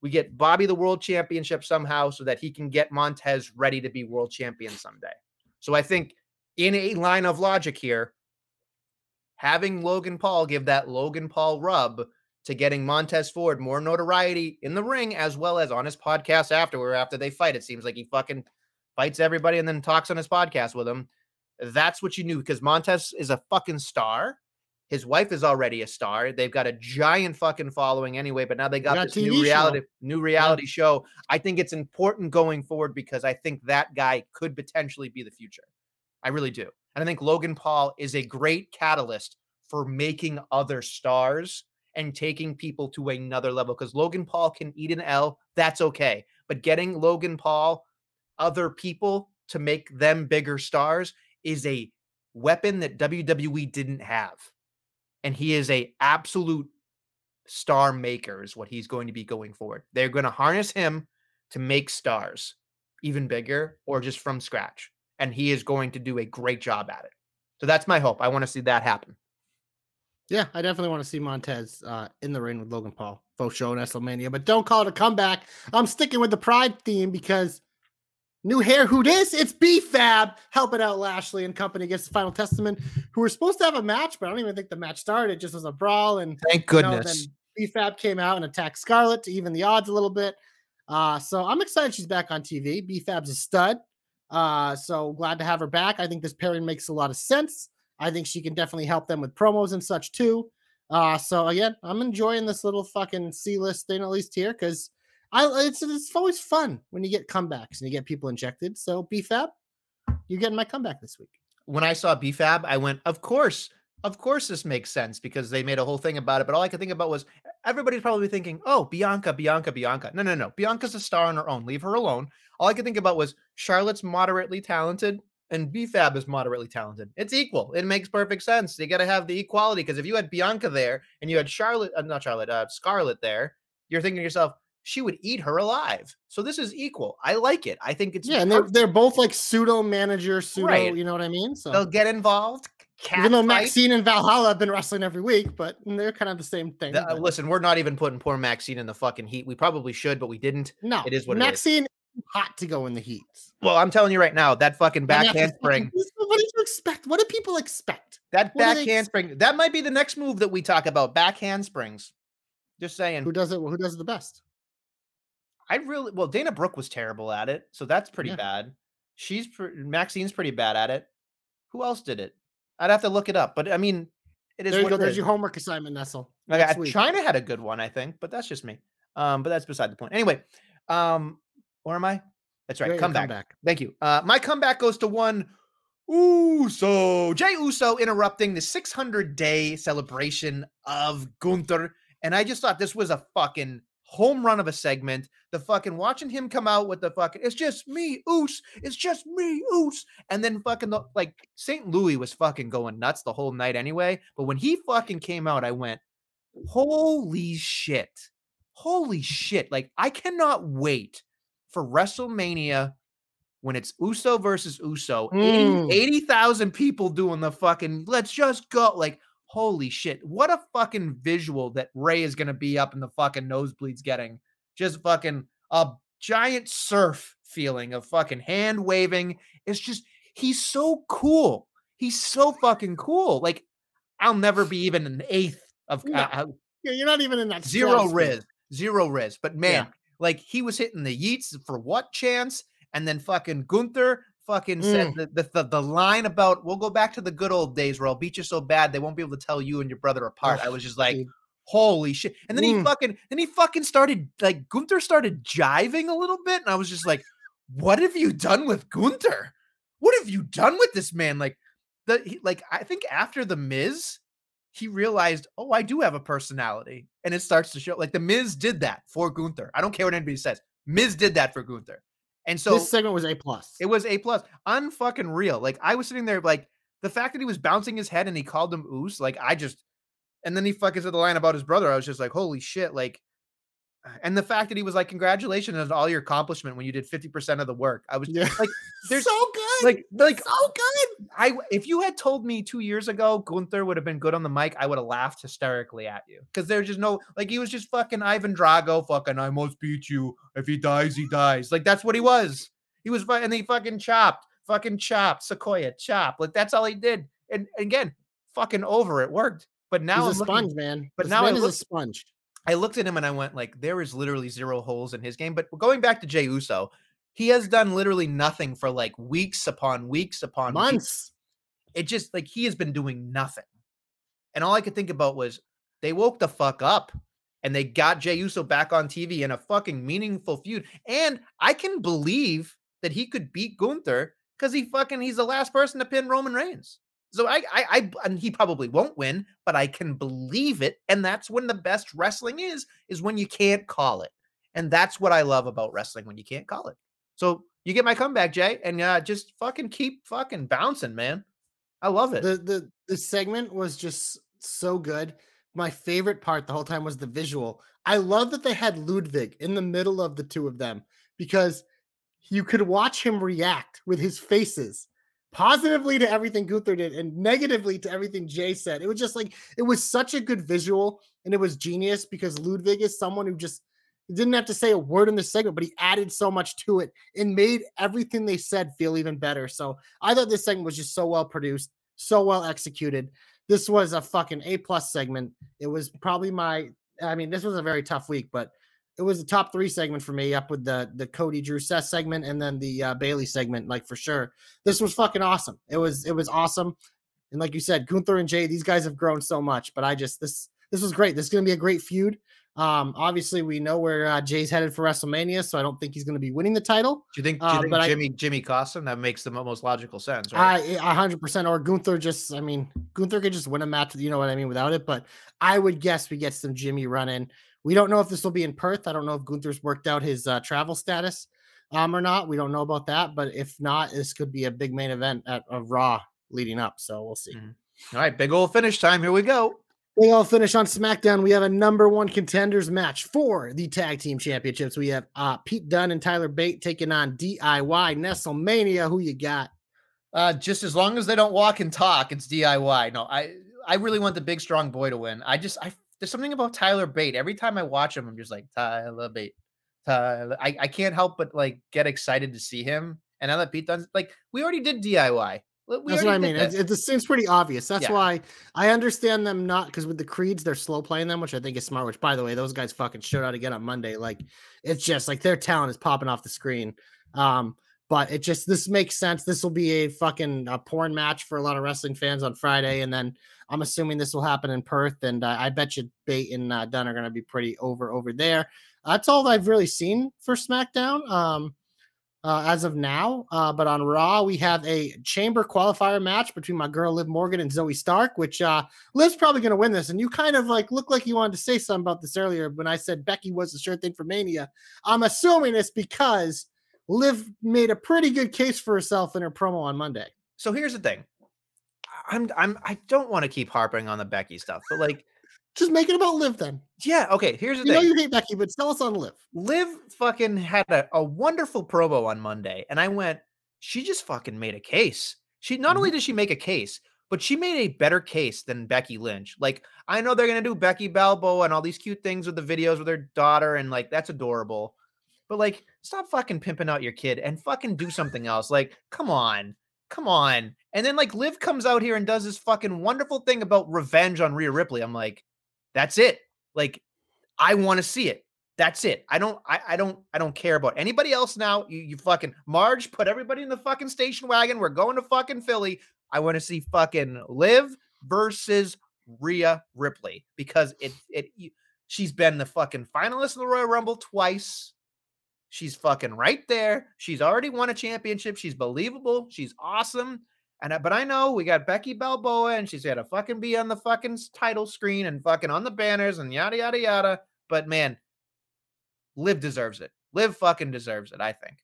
we get Bobby the world championship somehow so that he can get Montez ready to be world champion someday. So I think in a line of logic here, having Logan Paul give that Logan Paul rub to getting Montez Ford more notoriety in the ring as well as on his podcast afterward after they fight. It seems like he fucking fights everybody and then talks on his podcast with them. That's what you knew because Montez is a fucking star. His wife is already a star. They've got a giant fucking following anyway, but now they got, got this new reality new reality show. I think it's important going forward because I think that guy could potentially be the future. I really do. And I think Logan Paul is a great catalyst for making other stars and taking people to another level because Logan Paul can eat an L. That's okay. But getting Logan Paul other people to make them bigger stars is a weapon that WWE didn't have. And he is a absolute star maker is what he's going to be going forward. They're going to harness him to make stars even bigger or just from scratch. And he is going to do a great job at it. So that's my hope. I want to see that happen. Yeah, I definitely want to see Montez uh, in the ring with Logan Paul, faux show in WrestleMania. But don't call it a comeback. I'm sticking with the Pride theme because new hair. Who this? It's B-Fab helping out Lashley and company against the Final Testament, who were supposed to have a match, but I don't even think the match started. It just was a brawl, and Thank you know, goodness. B-Fab came out and attacked Scarlett to even the odds a little bit. Uh, so I'm excited she's back on TV. B-Fab's a stud. Uh, so glad to have her back. I think this pairing makes a lot of sense. I think she can definitely help them with promos and such too. Uh, so again, I'm enjoying this little fucking C list thing at least here because I it's it's always fun when you get comebacks and you get people injected. So B-Fab, you're getting my comeback this week. when I saw B-Fab, I went, of course, of course this makes sense because they made a whole thing about it. But all I could think about was everybody's probably thinking, oh, Bianca, Bianca, Bianca. No, no, no. Bianca's a star on her own. Leave her alone. All I could think about was Charlotte's moderately talented and B-Fab is moderately talented. It's equal. It makes perfect sense. You got to have the equality because if you had Bianca there and you had Charlotte, uh, not Charlotte, uh, Scarlett there, you're thinking to yourself, she would eat her alive. So this is equal. I like it. I think it's Yeah, and they're they're both like pseudo manager, pseudo. Right. You know what I mean? So They'll get involved. even though catfight. Maxine and Valhalla have been wrestling every week, but they're kind of the same thing. Uh, listen, we're not even putting poor Maxine in the fucking heat. We probably should, but we didn't. no, it is what it is. Maxine hot to go in the heat. Well, I'm telling you right now, that fucking back handspring, What did you expect? What do people expect? that what do back handspring, that might be the next move that we talk about. Back handsprings. Just saying. Who does it? Who does it the best? I really well, Dana Brooke was terrible at it, so that's pretty Yeah. bad. She's pre- Maxine's pretty bad at it. Who else did it? I'd have to look it up, but I mean, it is There you go. There's is. your homework assignment, Nestle. Like, next China had a good one, I think, but that's just me. Um, but that's beside the point. Anyway, um, where am I? That's right. Come back. Thank you. Uh, my comeback goes to one Uso. Jey Uso interrupting the 600 day celebration of Gunther. And I just thought this was a fucking home run of a segment. The fucking watching him come out with the fucking, it's just me, Oos. It's just me, Oos. And then fucking, the, like, St. Louis was fucking going nuts the whole night anyway. But when he fucking came out, I went, holy shit. Holy shit. Like, I cannot wait for WrestleMania when it's Uso versus Uso, 80 Mm. 80,000 people doing the fucking let's just go. Like, holy shit. What a fucking visual that Ray is going to be up in the fucking nosebleeds getting. Just fucking a giant surf feeling of fucking hand waving. It's just, he's so cool. He's so fucking cool. Like, I'll never be even an eighth of No. uh, Yeah, you're not even in that zero riz, zero riz. But man, Yeah. like he was hitting the yeets for what chance? And then fucking Gunther fucking said Mm. the, the, the line about we'll go back to the good old days where I'll beat you so bad they won't be able to tell you and your brother apart. I was just like, dude. holy shit. And then he Mm. fucking then he fucking started like Gunther started jiving a little bit, and I was just like, what have you done with Gunther? What have you done with this man? Like the he, like I think after the Miz, he realized, oh, I do have a personality. And it starts to show like the Miz did that for Gunther. I don't care what anybody says. Miz did that for Gunther. And so this segment was a plus. it was A plus. Unfucking real. Like I was sitting there like the fact that he was bouncing his head and he called him Oos, like I just and then he fucking said the line about his brother. I was just like, holy shit, like And the fact that he was like, "Congratulations on all your accomplishment when you did fifty percent of the work." I was Yeah. like, "There's so good. like, like so good. I if you had told me two years ago Gunther would have been good on the mic, I would have laughed hysterically at you because there's just no like he was just fucking Ivan Drago, fucking I must beat you. If he dies, he dies. Like that's what he was. He was and he fucking chopped, fucking chopped, Sequoia chop. Like that's all he did. And again, fucking over it worked. But now He's I'm a looking- sponge, man. but This now I man is look- a sponge. I looked at him and I went like, there is literally zero holes in his game. But going back to Jey Uso, he has done literally nothing for like weeks upon weeks upon weeks Months. it just like he has been doing nothing. And all I could think about was they woke the fuck up and they got Jey Uso back on TV in a fucking meaningful feud. And I can believe that he could beat Gunther because he fucking he's the last person to pin Roman Reigns. So I, I, I, and he probably won't win, but I can believe it. And that's when the best wrestling is, is when you can't call it. And that's what I love about wrestling when you can't call it. So you get my comeback, Jay, and uh, just fucking keep fucking bouncing, man. I love it. The the the segment was just so good. My favorite part the whole time was the visual. I love that they had Ludwig in the middle of the two of them because you could watch him react with his faces positively to everything Gunther did and negatively to everything Jay said. It was just like it was such a good visual and it was genius because Ludwig is someone who just didn't have to say a word in the segment, but he added so much to it and made everything they said feel even better. So I thought this segment was just so well produced, so well executed. This was a fucking A plus segment. It was probably my, I mean, this was a very tough week, but it was a top three segment for me, up with the the Cody Drew Seth segment and then the uh, Bayley segment, like for sure. This was fucking awesome. It was it was awesome, and like you said, Gunther and Jay, these guys have grown so much. But I just this this was great. This is gonna be a great feud. Um, obviously, we know where uh, Jay's headed for WrestleMania, so I don't think he's going to be winning the title. Do you think, do you Uh, think I- Jimmy Jimmy cost him? That makes the most logical sense, right? I a hundred percent, or Gunther just, I mean, Gunther could just win a match, you know what I mean, without it. But I would guess we get some Jimmy running. We don't know if this will be in Perth. I don't know if Gunther's worked out his uh, travel status um, or not. We don't know about that. But if not, this could be a big main event at a Raw leading up. So we'll see. Mhm. All right, big old finish time. Here we go. We all finish on SmackDown. We have a number one contenders match for the tag team championships. We have uh, Pete Dunne and Tyler Bate taking on DIY Nestlemania. Who you got? Uh, just as long as they don't walk and talk, it's DIY. No, I I really want the big strong boy to win. I just I there's something about Tyler Bate. Every time I watch him, I'm just like Tyler Bate. Tyler. I, I can't help but like get excited to see him. And now that Pete Dunne's like we already did DIY. We That's what I mean. It, it, seems pretty obvious. That's Yeah. why I understand them not because with the creeds they're slow playing them, which I think is smart. Which by the way, those guys fucking showed out again on Monday. Like it's just like their talent is popping off the screen. Um, but it just this makes sense. This will be a fucking uh, porn match for a lot of wrestling fans on Friday, and then I'm assuming this will happen in Perth. And uh, I bet you Bate and uh, Dunne are going to be pretty over over there. That's all I've really seen for SmackDown. Um, uh, as of now. Uh, but on Raw, we have a chamber qualifier match between my girl Liv Morgan and Zoey Stark, which uh, Liv's probably going to win this. And you kind of like look like you wanted to say something about this earlier when I said Becky was the sure thing for Mania. I'm assuming it's because Liv made a pretty good case for herself in her promo on Monday. So here's the thing. I'm I'm I don't want to keep harping on the Becky stuff, but like, Just make it about Liv then. yeah, okay. Here's the You know thing. you hate Becky, but tell us on Liv. Liv fucking had a, a wonderful promo on Monday, and I went, she just fucking made a case. She not only mm-hmm. did she make a case, but she made a better case than Becky Lynch. Like, I know they're gonna do Becky Balboa and all these cute things with the videos with her daughter, and like that's adorable. But like, stop fucking pimping out your kid and fucking do something else. Like, come on, come on. And then like Liv comes out here and does this fucking wonderful thing about revenge on Rhea Ripley. I'm like, that's it. Like, I want to see it. That's it. I don't. I, I don't. I don't care about anybody else now. You, you fucking Marge, put everybody in the fucking station wagon. We're going to fucking Philly. I want to see fucking Liv versus Rhea Ripley because it it she's been the fucking finalist in the Royal Rumble twice. She's fucking right there. She's already won a championship. She's believable. She's awesome. And but I know we got Becky Balboa, and she's to fucking be on the fucking title screen and fucking on the banners and yada yada yada. But man, Liv deserves it. Liv fucking deserves it. I think.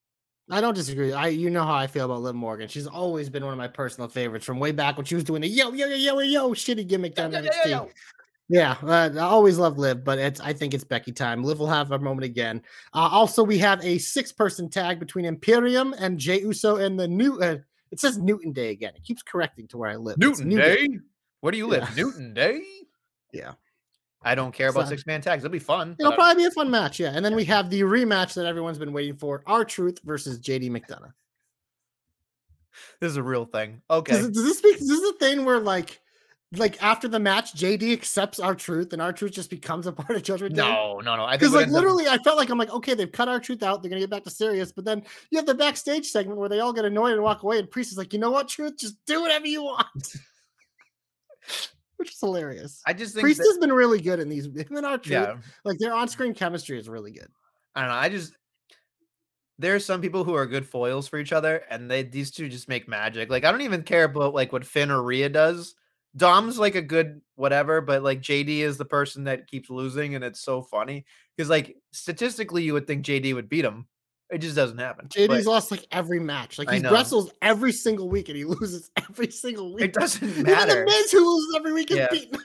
I don't disagree. I you know how I feel about Liv Morgan. She's always been one of my personal favorites from way back when she was doing the yo yo yo yo yo shitty gimmick down Yo, in yo, NXT. yo. Yeah, uh, I always love Liv, but it's I think it's Becky time. Liv will have a moment again. Uh, also, we have a six-person tag between Imperium and Jey Uso and the new. Uh, it says Newton Day again. It keeps correcting to where I live. It's Newton New Day. Where do you live? Yeah. Newton Day. Yeah. I don't care about So- six man tags. It'll be fun. It'll probably be a fun match, yeah. And then we have the rematch that everyone's been waiting for: R-Truth versus JD McDonagh. this is a real thing. Okay. does this is this is a thing where like, like after the match, JD accepts R-Truth and R-Truth just becomes a part of Judgment Day? No, no, no. Because like ends up- literally, I felt like I'm like, okay, they've cut R-Truth out. They're gonna get back to serious, but then you have the backstage segment where they all get annoyed and walk away, and Priest is like, you know what, truth, just do whatever you want, which is hilarious. I just think Priest that- has been really good in these. Him and R-Truth, yeah. like their on-screen chemistry is really good. I don't know. I just there are some people who are good foils for each other, and they these two just make magic. Like I don't even care about like what Finn or Rhea does. Dom's like a good whatever, but like JD is the person that keeps losing, and it's so funny because like statistically, you would think JD would beat him. It just doesn't happen. JD's But lost like every match. Like he wrestles every single week, and he loses every single week. it doesn't Even matter. the Miz, who loses every week, is Yeah. beaten.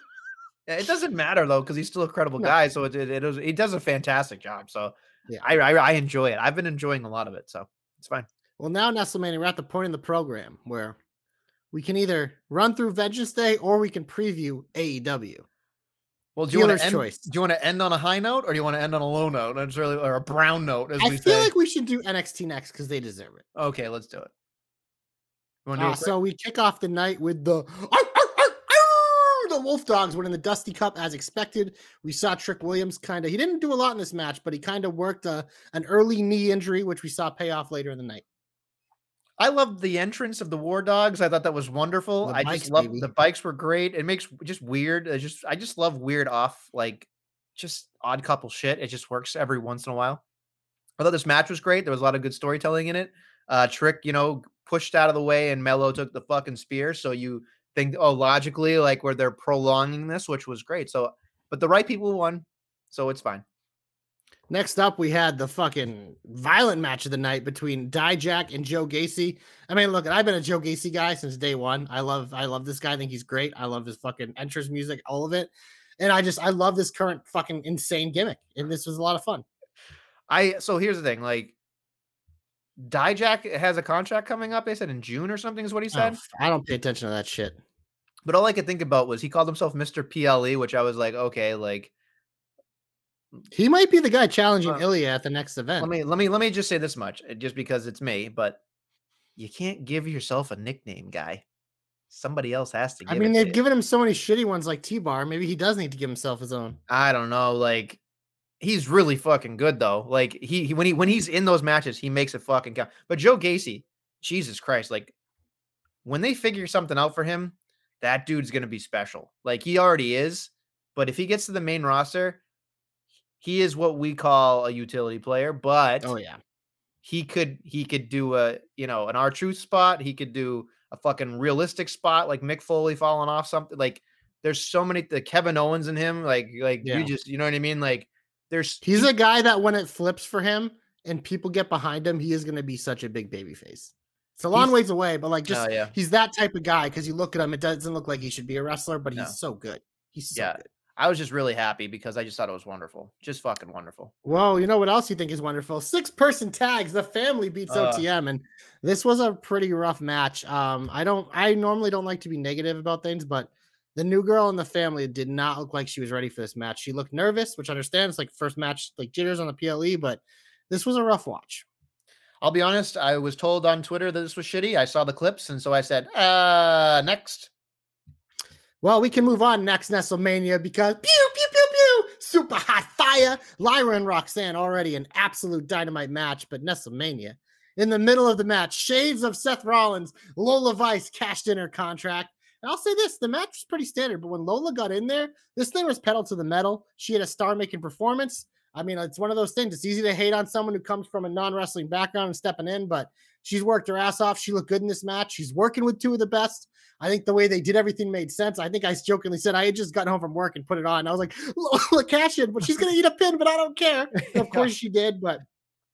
It doesn't matter though because he's still a credible No. guy. So it it, it, was, he does a fantastic job. So Yeah. I, I I enjoy it. I've been enjoying a lot of it. So it's fine. Well, now Nestlemania, we're at the point in the program where we can either run through Vengeance Day or we can preview AEW. Well, do you want to end? choice. Do you want to end on a high note, or do you want to end on a low note? That's really or a brown note, as I we feel say. like we should do NXT next because they deserve it. okay, let's do it. Uh, so we kick off the night with the the Wolf Dogs winning the Dusty Cup as expected. We saw Trick Williams kind of he didn't do a lot in this match, but he kind of worked a, an early knee injury, which we saw pay off later in the night. I loved the entrance of the War Dogs. I thought that was wonderful. The I bikes, just love the bikes were great. It makes just weird. I just I just love weird off like just odd couple shit. It just works every once in a while. I thought this match was great. There was a lot of good storytelling in it. Uh Trick, you know, pushed out of the way and Melo took the fucking spear. So you think, oh, logically, like where they're prolonging this, which was great. So, but the right people won, so it's fine. Next up, we had the fucking mm. violent match of the night between Dijak and Joe Gacy. I mean, look, I've been a Joe Gacy guy since day one. I love, I love this guy. I think he's great. I love his fucking entrance music, all of it. And I just, I love this current fucking insane gimmick. And this was a lot of fun. I so here's the thing, like Dijak has a contract coming up. They said in June or something is what he Oh, said. f- I don't pay attention to that shit. But all I could think about was he called himself Mr. PLE, which I was like, okay, like He might be the guy challenging Uh, Ilja at the next event. let me let me let me just say this much, uh, just because it's me, but you can't give yourself a nickname, guy. Somebody else has to give I mean, they've given him so many shitty ones like T Bar. Maybe he does need to give himself his own. I don't know, like he's really fucking good though. Like he, he when he when he's in those matches, he makes it fucking count. But Joe Gacy, Jesus Christ, like when they figure something out for him, that dude's gonna be special. Like he already is, but if he gets to the main roster, he is what we call a utility player. But Oh yeah. he could he could do a you know an R-Truth spot. He could do a fucking realistic spot like Mick Foley falling off something. Like there's so many the Kevin Owens in him. Like like Yeah. you just you know what I mean. Like there's He's he- a guy that when it flips for him and people get behind him, he is going to be such a big baby face. It's a long ways away, but like just oh, yeah. he's that type of guy because you look at him, it doesn't look like he should be a wrestler, but he's No. so good. He's so Yeah. good. I was just really happy because I just thought it was wonderful. Just fucking wonderful. Well, you know what else you think is wonderful? Six person tags. The family beats Uh. OTM, and this was a pretty rough match. Um, I don't, I normally don't like to be negative about things, but the new girl in the family did not look like she was ready for this match. She looked nervous, which I understand. It's like first match, like jitters on the PLE, but this was a rough watch. I'll be honest, I was told on Twitter that this was shitty. I saw the clips, and so I said, uh next. Well, we can move on next Nestlemania because pew pew pew pew super hot fire. Lyra and Roxanne already an absolute dynamite match, but Nestlemania in the middle of the match, shades of Seth Rollins, Lola Vice cashed in her contract. And I'll say this: the match was pretty standard, but when Lola got in there, this thing was pedal to the metal. She had a star-making performance. I mean, it's one of those things. It's easy to hate on someone who comes from a non-wrestling background and stepping in, but she's worked her ass off. She looked good in this match. She's working with two of the best. I think the way they did everything made sense. I think I jokingly said I had just gotten home from work and put it on. I was like, Lola cash in, but she's gonna eat a pin, but I don't care. And of course she did, but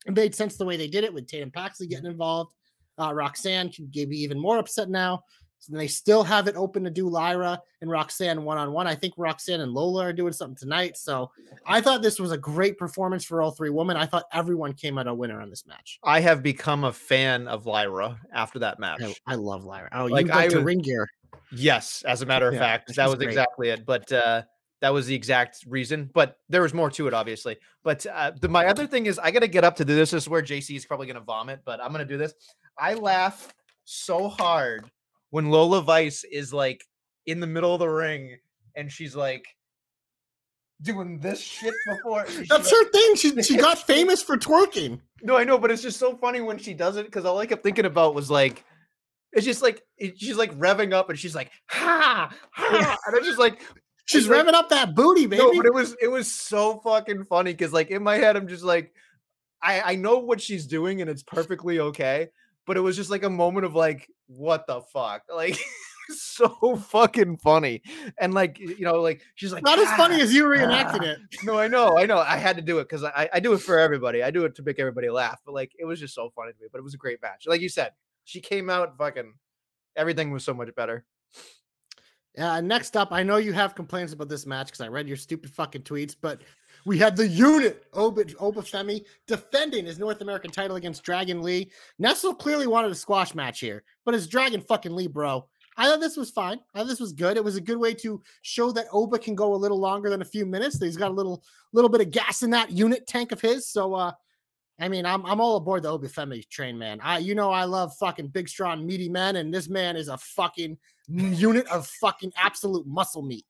it made sense the way they did it with Tatum Paxley getting involved. Uh, Roxanne can be even more upset now. And they still have it open to do Lyra and Roxanne one on one. I think Roxanne and Lola are doing something tonight. So I thought this was a great performance for all three women. I thought everyone came out a winner on this match. I have become a fan of Lyra after that match. I, I love Lyra. Oh, Like, you went to ring gear. Yes, as a matter of Yeah, fact, that was great. exactly it. But uh, that was the exact reason. But there was more to it, obviously. But uh, the, my other thing is, I got to get up to do this. This is where JC is probably going to vomit, but I'm going to do this. I laugh so hard when Lola Vice is like in the middle of the ring and she's like doing this shit before. That's her thing. She she got famous for twerking. no, I know, but it's just so funny when she does it because all I kept thinking about was like, it's just like it, she's like revving up and she's like, ha, ha, and I'm just like, She's It's like- revving up that booty, baby. no, but it was it was so fucking funny because like in my head I'm just like, I I know what she's doing and it's perfectly okay, but it was just like a moment of like, what the fuck, like. so fucking funny and like you know like she's like Not as funny "Ah." as you reenacted it. No, I know, I know. I had to do it because I, I do it for everybody. I do it to make everybody laugh. But like, it was just so funny to me. But it was a great match. Like you said, she came out fucking. Everything was so much better. Uh, next up, I know you have complaints about this match because I read your stupid fucking tweets, but we had the unit Oba, Obafemi defending his North American title against Dragon Lee. Nestle clearly wanted a squash match here, but it's Dragon fucking Lee, bro. I thought this was fine. I thought this was good. It was a good way to show that Oba can go a little longer than a few minutes. He's got a little little bit of gas in that unit tank of his. So uh I mean, I'm I'm all aboard the Obafemi train, man. I you know I love fucking big, strong, meaty men, and this man is a fucking unit of fucking absolute muscle meat.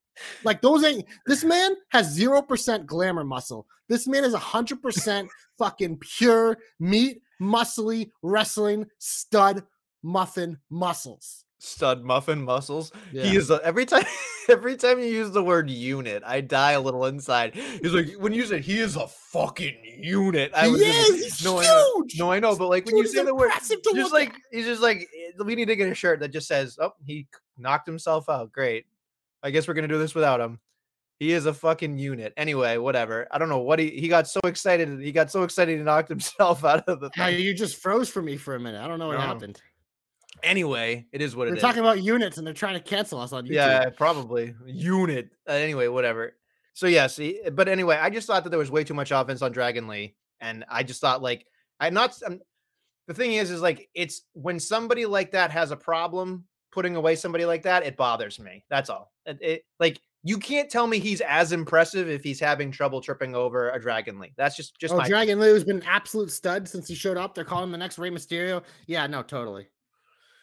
Like those ain't this man has zero percent glamour muscle. This man is a hundred percent fucking pure meat, muscly wrestling stud muffin muscles. Stud muffin muscles. Yeah. He is a, every time. Every time you use the word unit, I die a little inside. He's like, when you say he is a fucking unit, I was gonna- is. No, I know, huge. no, I know, but like when Dude, you say the word, just like at. he's just like eh, we need to get a shirt that just says, "Oh, he knocked himself out." Great. I guess we're gonna do this without him. He is a fucking unit. Anyway, whatever. I don't know what he he got so excited. He got so excited he knocked himself out of the. You just froze for me for a minute. I don't know what No. happened. Anyway, it is what it We're is. talking about units and they're trying to cancel us on YouTube. Yeah, probably unit. Uh, anyway, whatever. So yeah, see, but anyway, I just thought that there was way too much offense on Dragon Lee, and I just thought like I'm not. I'm, the thing is, is like it's when somebody like that has a problem putting away somebody like that, it bothers me. That's all. It, it- like you can't tell me he's as impressive if he's having trouble tripping over a Dragon Lee. That's just just oh, my. Dragon Lee has been an absolute stud since he showed up. They're calling him the next Rey Mysterio. Yeah, no, totally.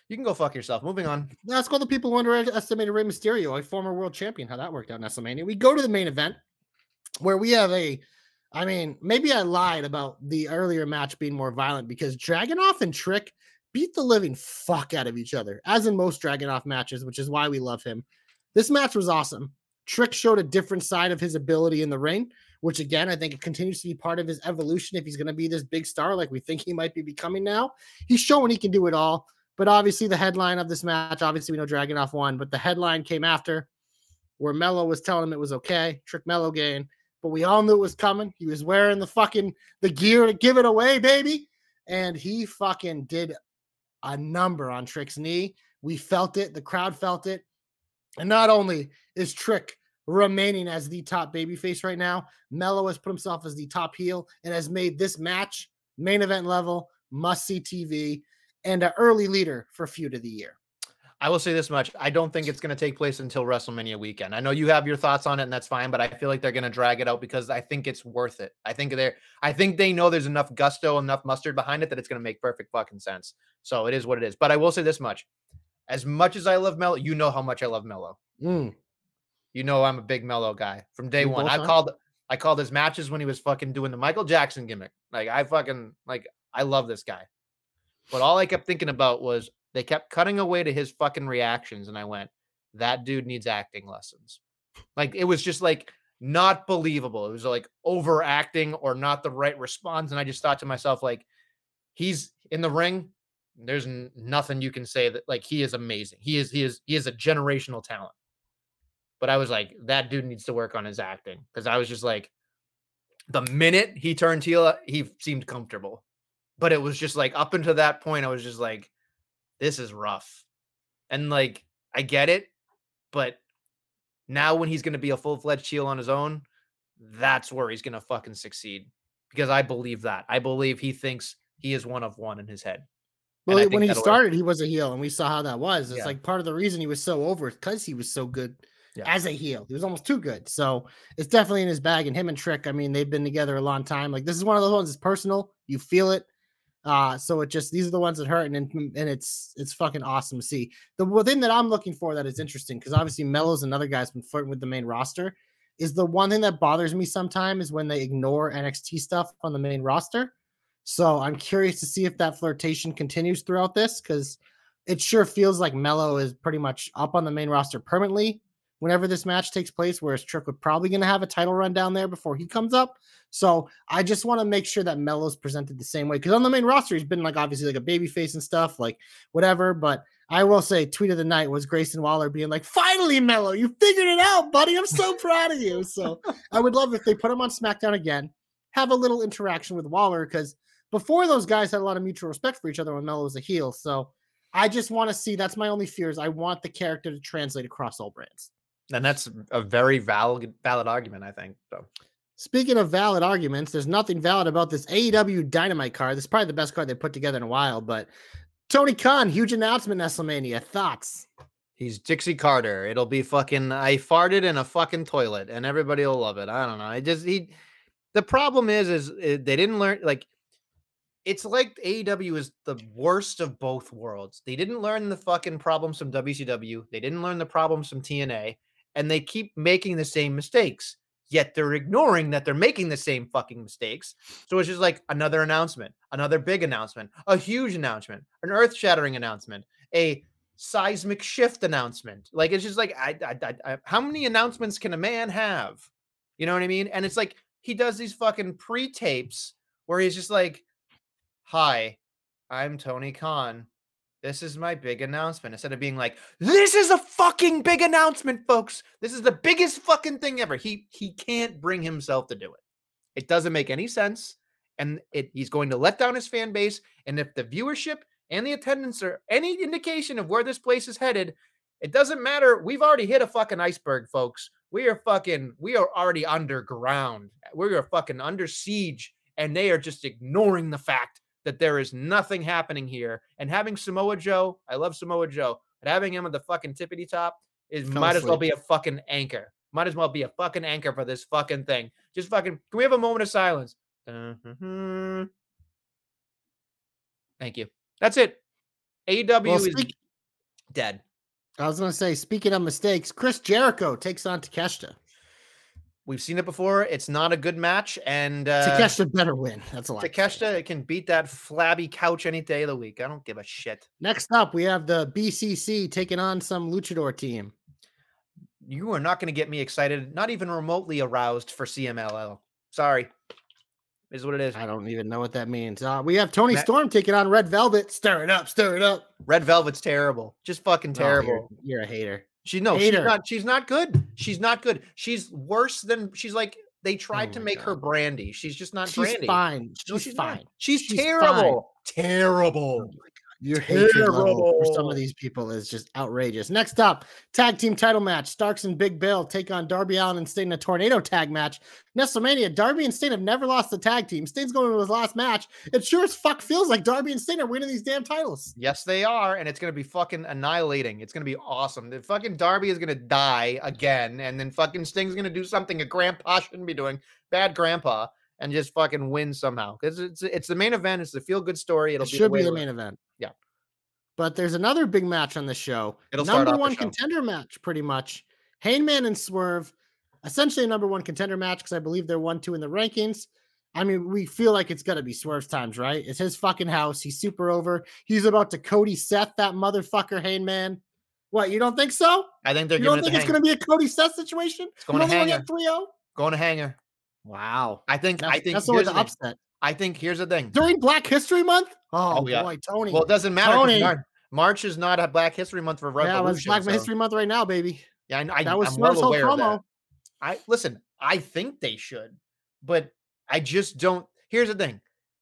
you can go fuck yourself. Moving on. Let's call the people who underestimated Rey Mysterio, a former world champion. How that worked out in WrestleMania. We go to the main event where we have a. I mean, maybe I lied about the earlier match being more violent because Dragunov and Trick beat the living fuck out of each other, as in most Dragunov matches, which is why we love him. This match was awesome. Trick showed a different side of his ability in the ring, which again, I think it continues to be part of his evolution. If he's going to be this big star like we think he might be becoming now, he's showing he can do it all. But obviously, the headline of this match, obviously, we know Dragunov won, but the headline came after where Melo was telling him it was okay. Trick Melo gain, but we all knew it was coming. He was wearing the fucking the gear to give it away, baby, and he fucking did a number on Trick's knee. We felt it. The crowd felt it. And not only is Trick remaining as the top babyface right now, Melo has put himself as the top heel and has made this match main event level, must see TV, and an early leader for feud of the year. I will say this much. I don't think it's going to take place until WrestleMania weekend. I know you have your thoughts on it and that's fine, but I feel like they're going to drag it out because I think it's worth it. I think they're I think they know there's enough gusto, enough mustard behind it that it's going to make perfect fucking sense. So it is what it is. But I will say this much. As much as I love Melo, you know how much I love Melo. Mm. You know I'm a big Melo guy from day We one. I called I called his matches when he was fucking doing the Michael Jackson gimmick. Like I fucking like I love this guy. But all I kept thinking about was they kept cutting away to his fucking reactions and I went, that dude needs acting lessons. Like it was just like not believable. It was like overacting or not the right response and I just thought to myself like he's in the ring there's n- nothing you can say that like he is amazing. He is he is he is a generational talent. But I was like, that dude needs to work on his acting because I was just like, the minute he turned heel, he seemed comfortable. But it was just like up until that point, I was just like, this is rough. And like, I get it, but now when he's going to be a full fledged heel on his own, that's where he's going to fucking succeed. Because I believe that. I believe he thinks he is one of one in his head. Well, when he started, he was a heel, and we saw how that was. It's Yeah. like part of the reason he was so over because he was so good Yeah. as a heel. He was almost too good. So it's definitely in his bag. And him and Trick, I mean, they've been together a long time. Like this is one of those ones that's personal. You feel it. Uh, so it just these are the ones that hurt, and and and it's it's fucking awesome to see. The thing that I'm looking for that is interesting because obviously Melo's another guy's been flirting with the main roster. Is the one thing that bothers me sometimes is when they ignore NXT stuff on the main roster. So I'm curious to see if that flirtation continues throughout this because it sure feels like Melo is pretty much up on the main roster permanently whenever this match takes place, whereas Trick would probably going to have a title run down there before he comes up. So I just want to make sure that Melo's presented the same way because on the main roster, he's been like obviously like a baby face and stuff, like whatever. But I will say, tweet of the night was Grayson Waller being like, finally, Melo, you figured it out, buddy. I'm so proud of you. So I would love if they put him on SmackDown again, have a little interaction with Waller because before those guys had a lot of mutual respect for each other when Melo was a heel. So I just want to see that's my only fear is I want the character to translate across all brands. And that's a very valid valid argument, I think. So Speaking of valid arguments, there's nothing valid about this AEW Dynamite card. This is probably the best card they put together in a while. But Tony Khan, huge announcement, WrestleMania. Thoughts? he's Dixie Carter. It'll be fucking I farted in a fucking toilet and everybody will love it. I don't know. I just he the problem is is uh, they didn't learn like it's like AEW is the worst of both worlds. They didn't learn the fucking problems from WCW. They didn't learn the problems from TNA, and they keep making the same mistakes. Yet they're ignoring that they're making the same fucking mistakes. So it's just like another announcement, another big announcement, a huge announcement, an earth-shattering announcement, a seismic shift announcement. Like it's just like I, I, I, how many announcements can a man have? You know what I mean? And it's like he does these fucking pre-tapes where he's just like, "Hi, I'm Tony Khan. This is my big announcement." Instead of being like, "This is a fucking big announcement, folks. This is the biggest fucking thing ever." He he can't bring himself to do it. It doesn't make any sense, and it he's going to let down his fan base. And if the viewership and the attendance are any indication of where this place is headed, it doesn't matter. We've already hit a fucking iceberg, folks. We are fucking, we are already underground. We are fucking under siege, and they are just ignoring the fact that there is nothing happening here. And having Samoa Joe, I love Samoa Joe, but having him at the fucking tippity top is Fell might as well be a fucking anchor. Might as well be a fucking anchor for this fucking thing. Just fucking, can we have a moment of silence? Dun-dun-dun. Thank you. That's it. AEW Well, is dead. I was going to say, speaking of mistakes, Chris Jericho takes on Takeshita. We've seen it before. It's not a good match, and uh, Takeshita better win. That's a lot. Takeshita can beat that flabby couch any day of the week. I don't give a shit. Next up, we have the BCC taking on some luchador team. You are not going to get me excited, not even remotely aroused for CMLL. Sorry, is what it is. I don't even know what that means. Uh, we have Toni Ma- Storm taking on Red Velvet. Stir it up, stir it up. Red Velvet's terrible, just fucking Oh, you're- terrible. you're, a hater. She no, she's Hater. not. She's not good. She's not good. She's worse than. She's like they oh tried to Oh my make her Brandi. She's just not She's Brandi. fine. No, She's, not. fine. She's, She's fine. terrible. Terrible. Your hatred level for some of these people is just outrageous. Next up, tag team title match: Starks and Big Bill take on Darby Allin and Sting in a tornado tag match. WrestleMania: Darby and Sting have never lost the tag team. Sting's going to his last match. It sure as fuck feels like Darby and Sting are winning these damn titles. Yes, they are, and it's gonna be fucking annihilating. It's gonna be awesome. The fucking Darby is gonna die again, and then fucking Sting's gonna do something a grandpa shouldn't be doing, bad grandpa, and just fucking win somehow. Because it's it's the main event. It's the feel good story. It'll It be should way be the to- main event. Yeah. But there's another big match on the show. It'll start number the one contender match, pretty much. Hangman and Swerve, essentially a number one contender match because I believe they're one, two in the rankings. I mean, we feel like it's gonna be Swerve's times, right? It's his fucking house. He's super over. He's about to Cody Seth that motherfucker Hangman. What, you don't think so? I think they're You don't think the it's hang- gonna be a Cody Seth situation? It's going you to hanger. get 3-0? Going to hanger. Wow. I think. I think. that's here's always the the upset. I think here's the thing. During Black History Month? Oh, Oh, yeah. boy, Tony. Well, it doesn't matter. Tony. March is not a Black History Month for Revolution. yeah, it's Black so- History Month right now, baby. Yeah, I, I, That was I'm well aware of that. promo. I listen. I think they should, but I just don't. Here's the thing: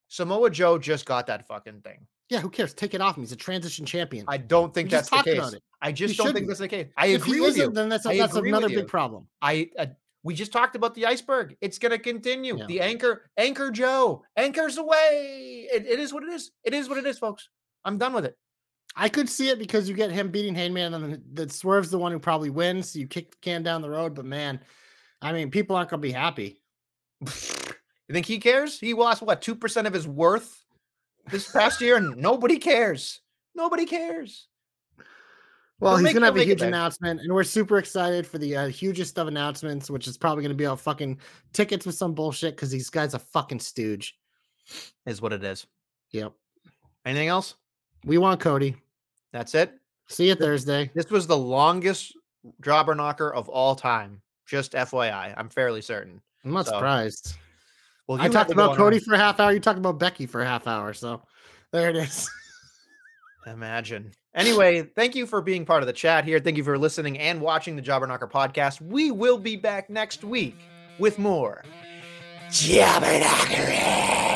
Samoa Joe just got that fucking thing. Yeah, who cares? Take it off him. He's a transition champion. I don't think We that's the case. I just He don't think shouldn't. that's the case. I if agree he with you. then that's, I that's another big problem. I uh, we just talked about the iceberg. It's gonna continue. Yeah. The anchor, anchor Joe, anchors away. It, it is what it is. It is what it is, folks. I'm done with it. I could see it because you get him beating Hangman, and then Swerve's the one who probably wins. So you kick the can down the road. But man, I mean, people aren't gonna be happy. You think he cares? He lost what two percent of his worth this past year, and nobody cares. Nobody cares. Well, He'll he's gonna have a huge announcement, and we're super excited for the uh, hugest of announcements, which is probably gonna be a fucking tickets with some bullshit because these guys a fucking stooge. Is what it is. Yep. Anything else? We want Cody. That's it. See you Thursday. This was the longest jobber knocker of all time. Just FYI, I'm fairly certain. I'm not So, surprised. Well, I talked about Cody a- for a half hour. You talked about Becky for a half hour. So there it is. Imagine. Anyway, thank you for being part of the chat here. Thank you for listening and watching the Jobber Knocker podcast. We will be back next week with more Jobber Knockery.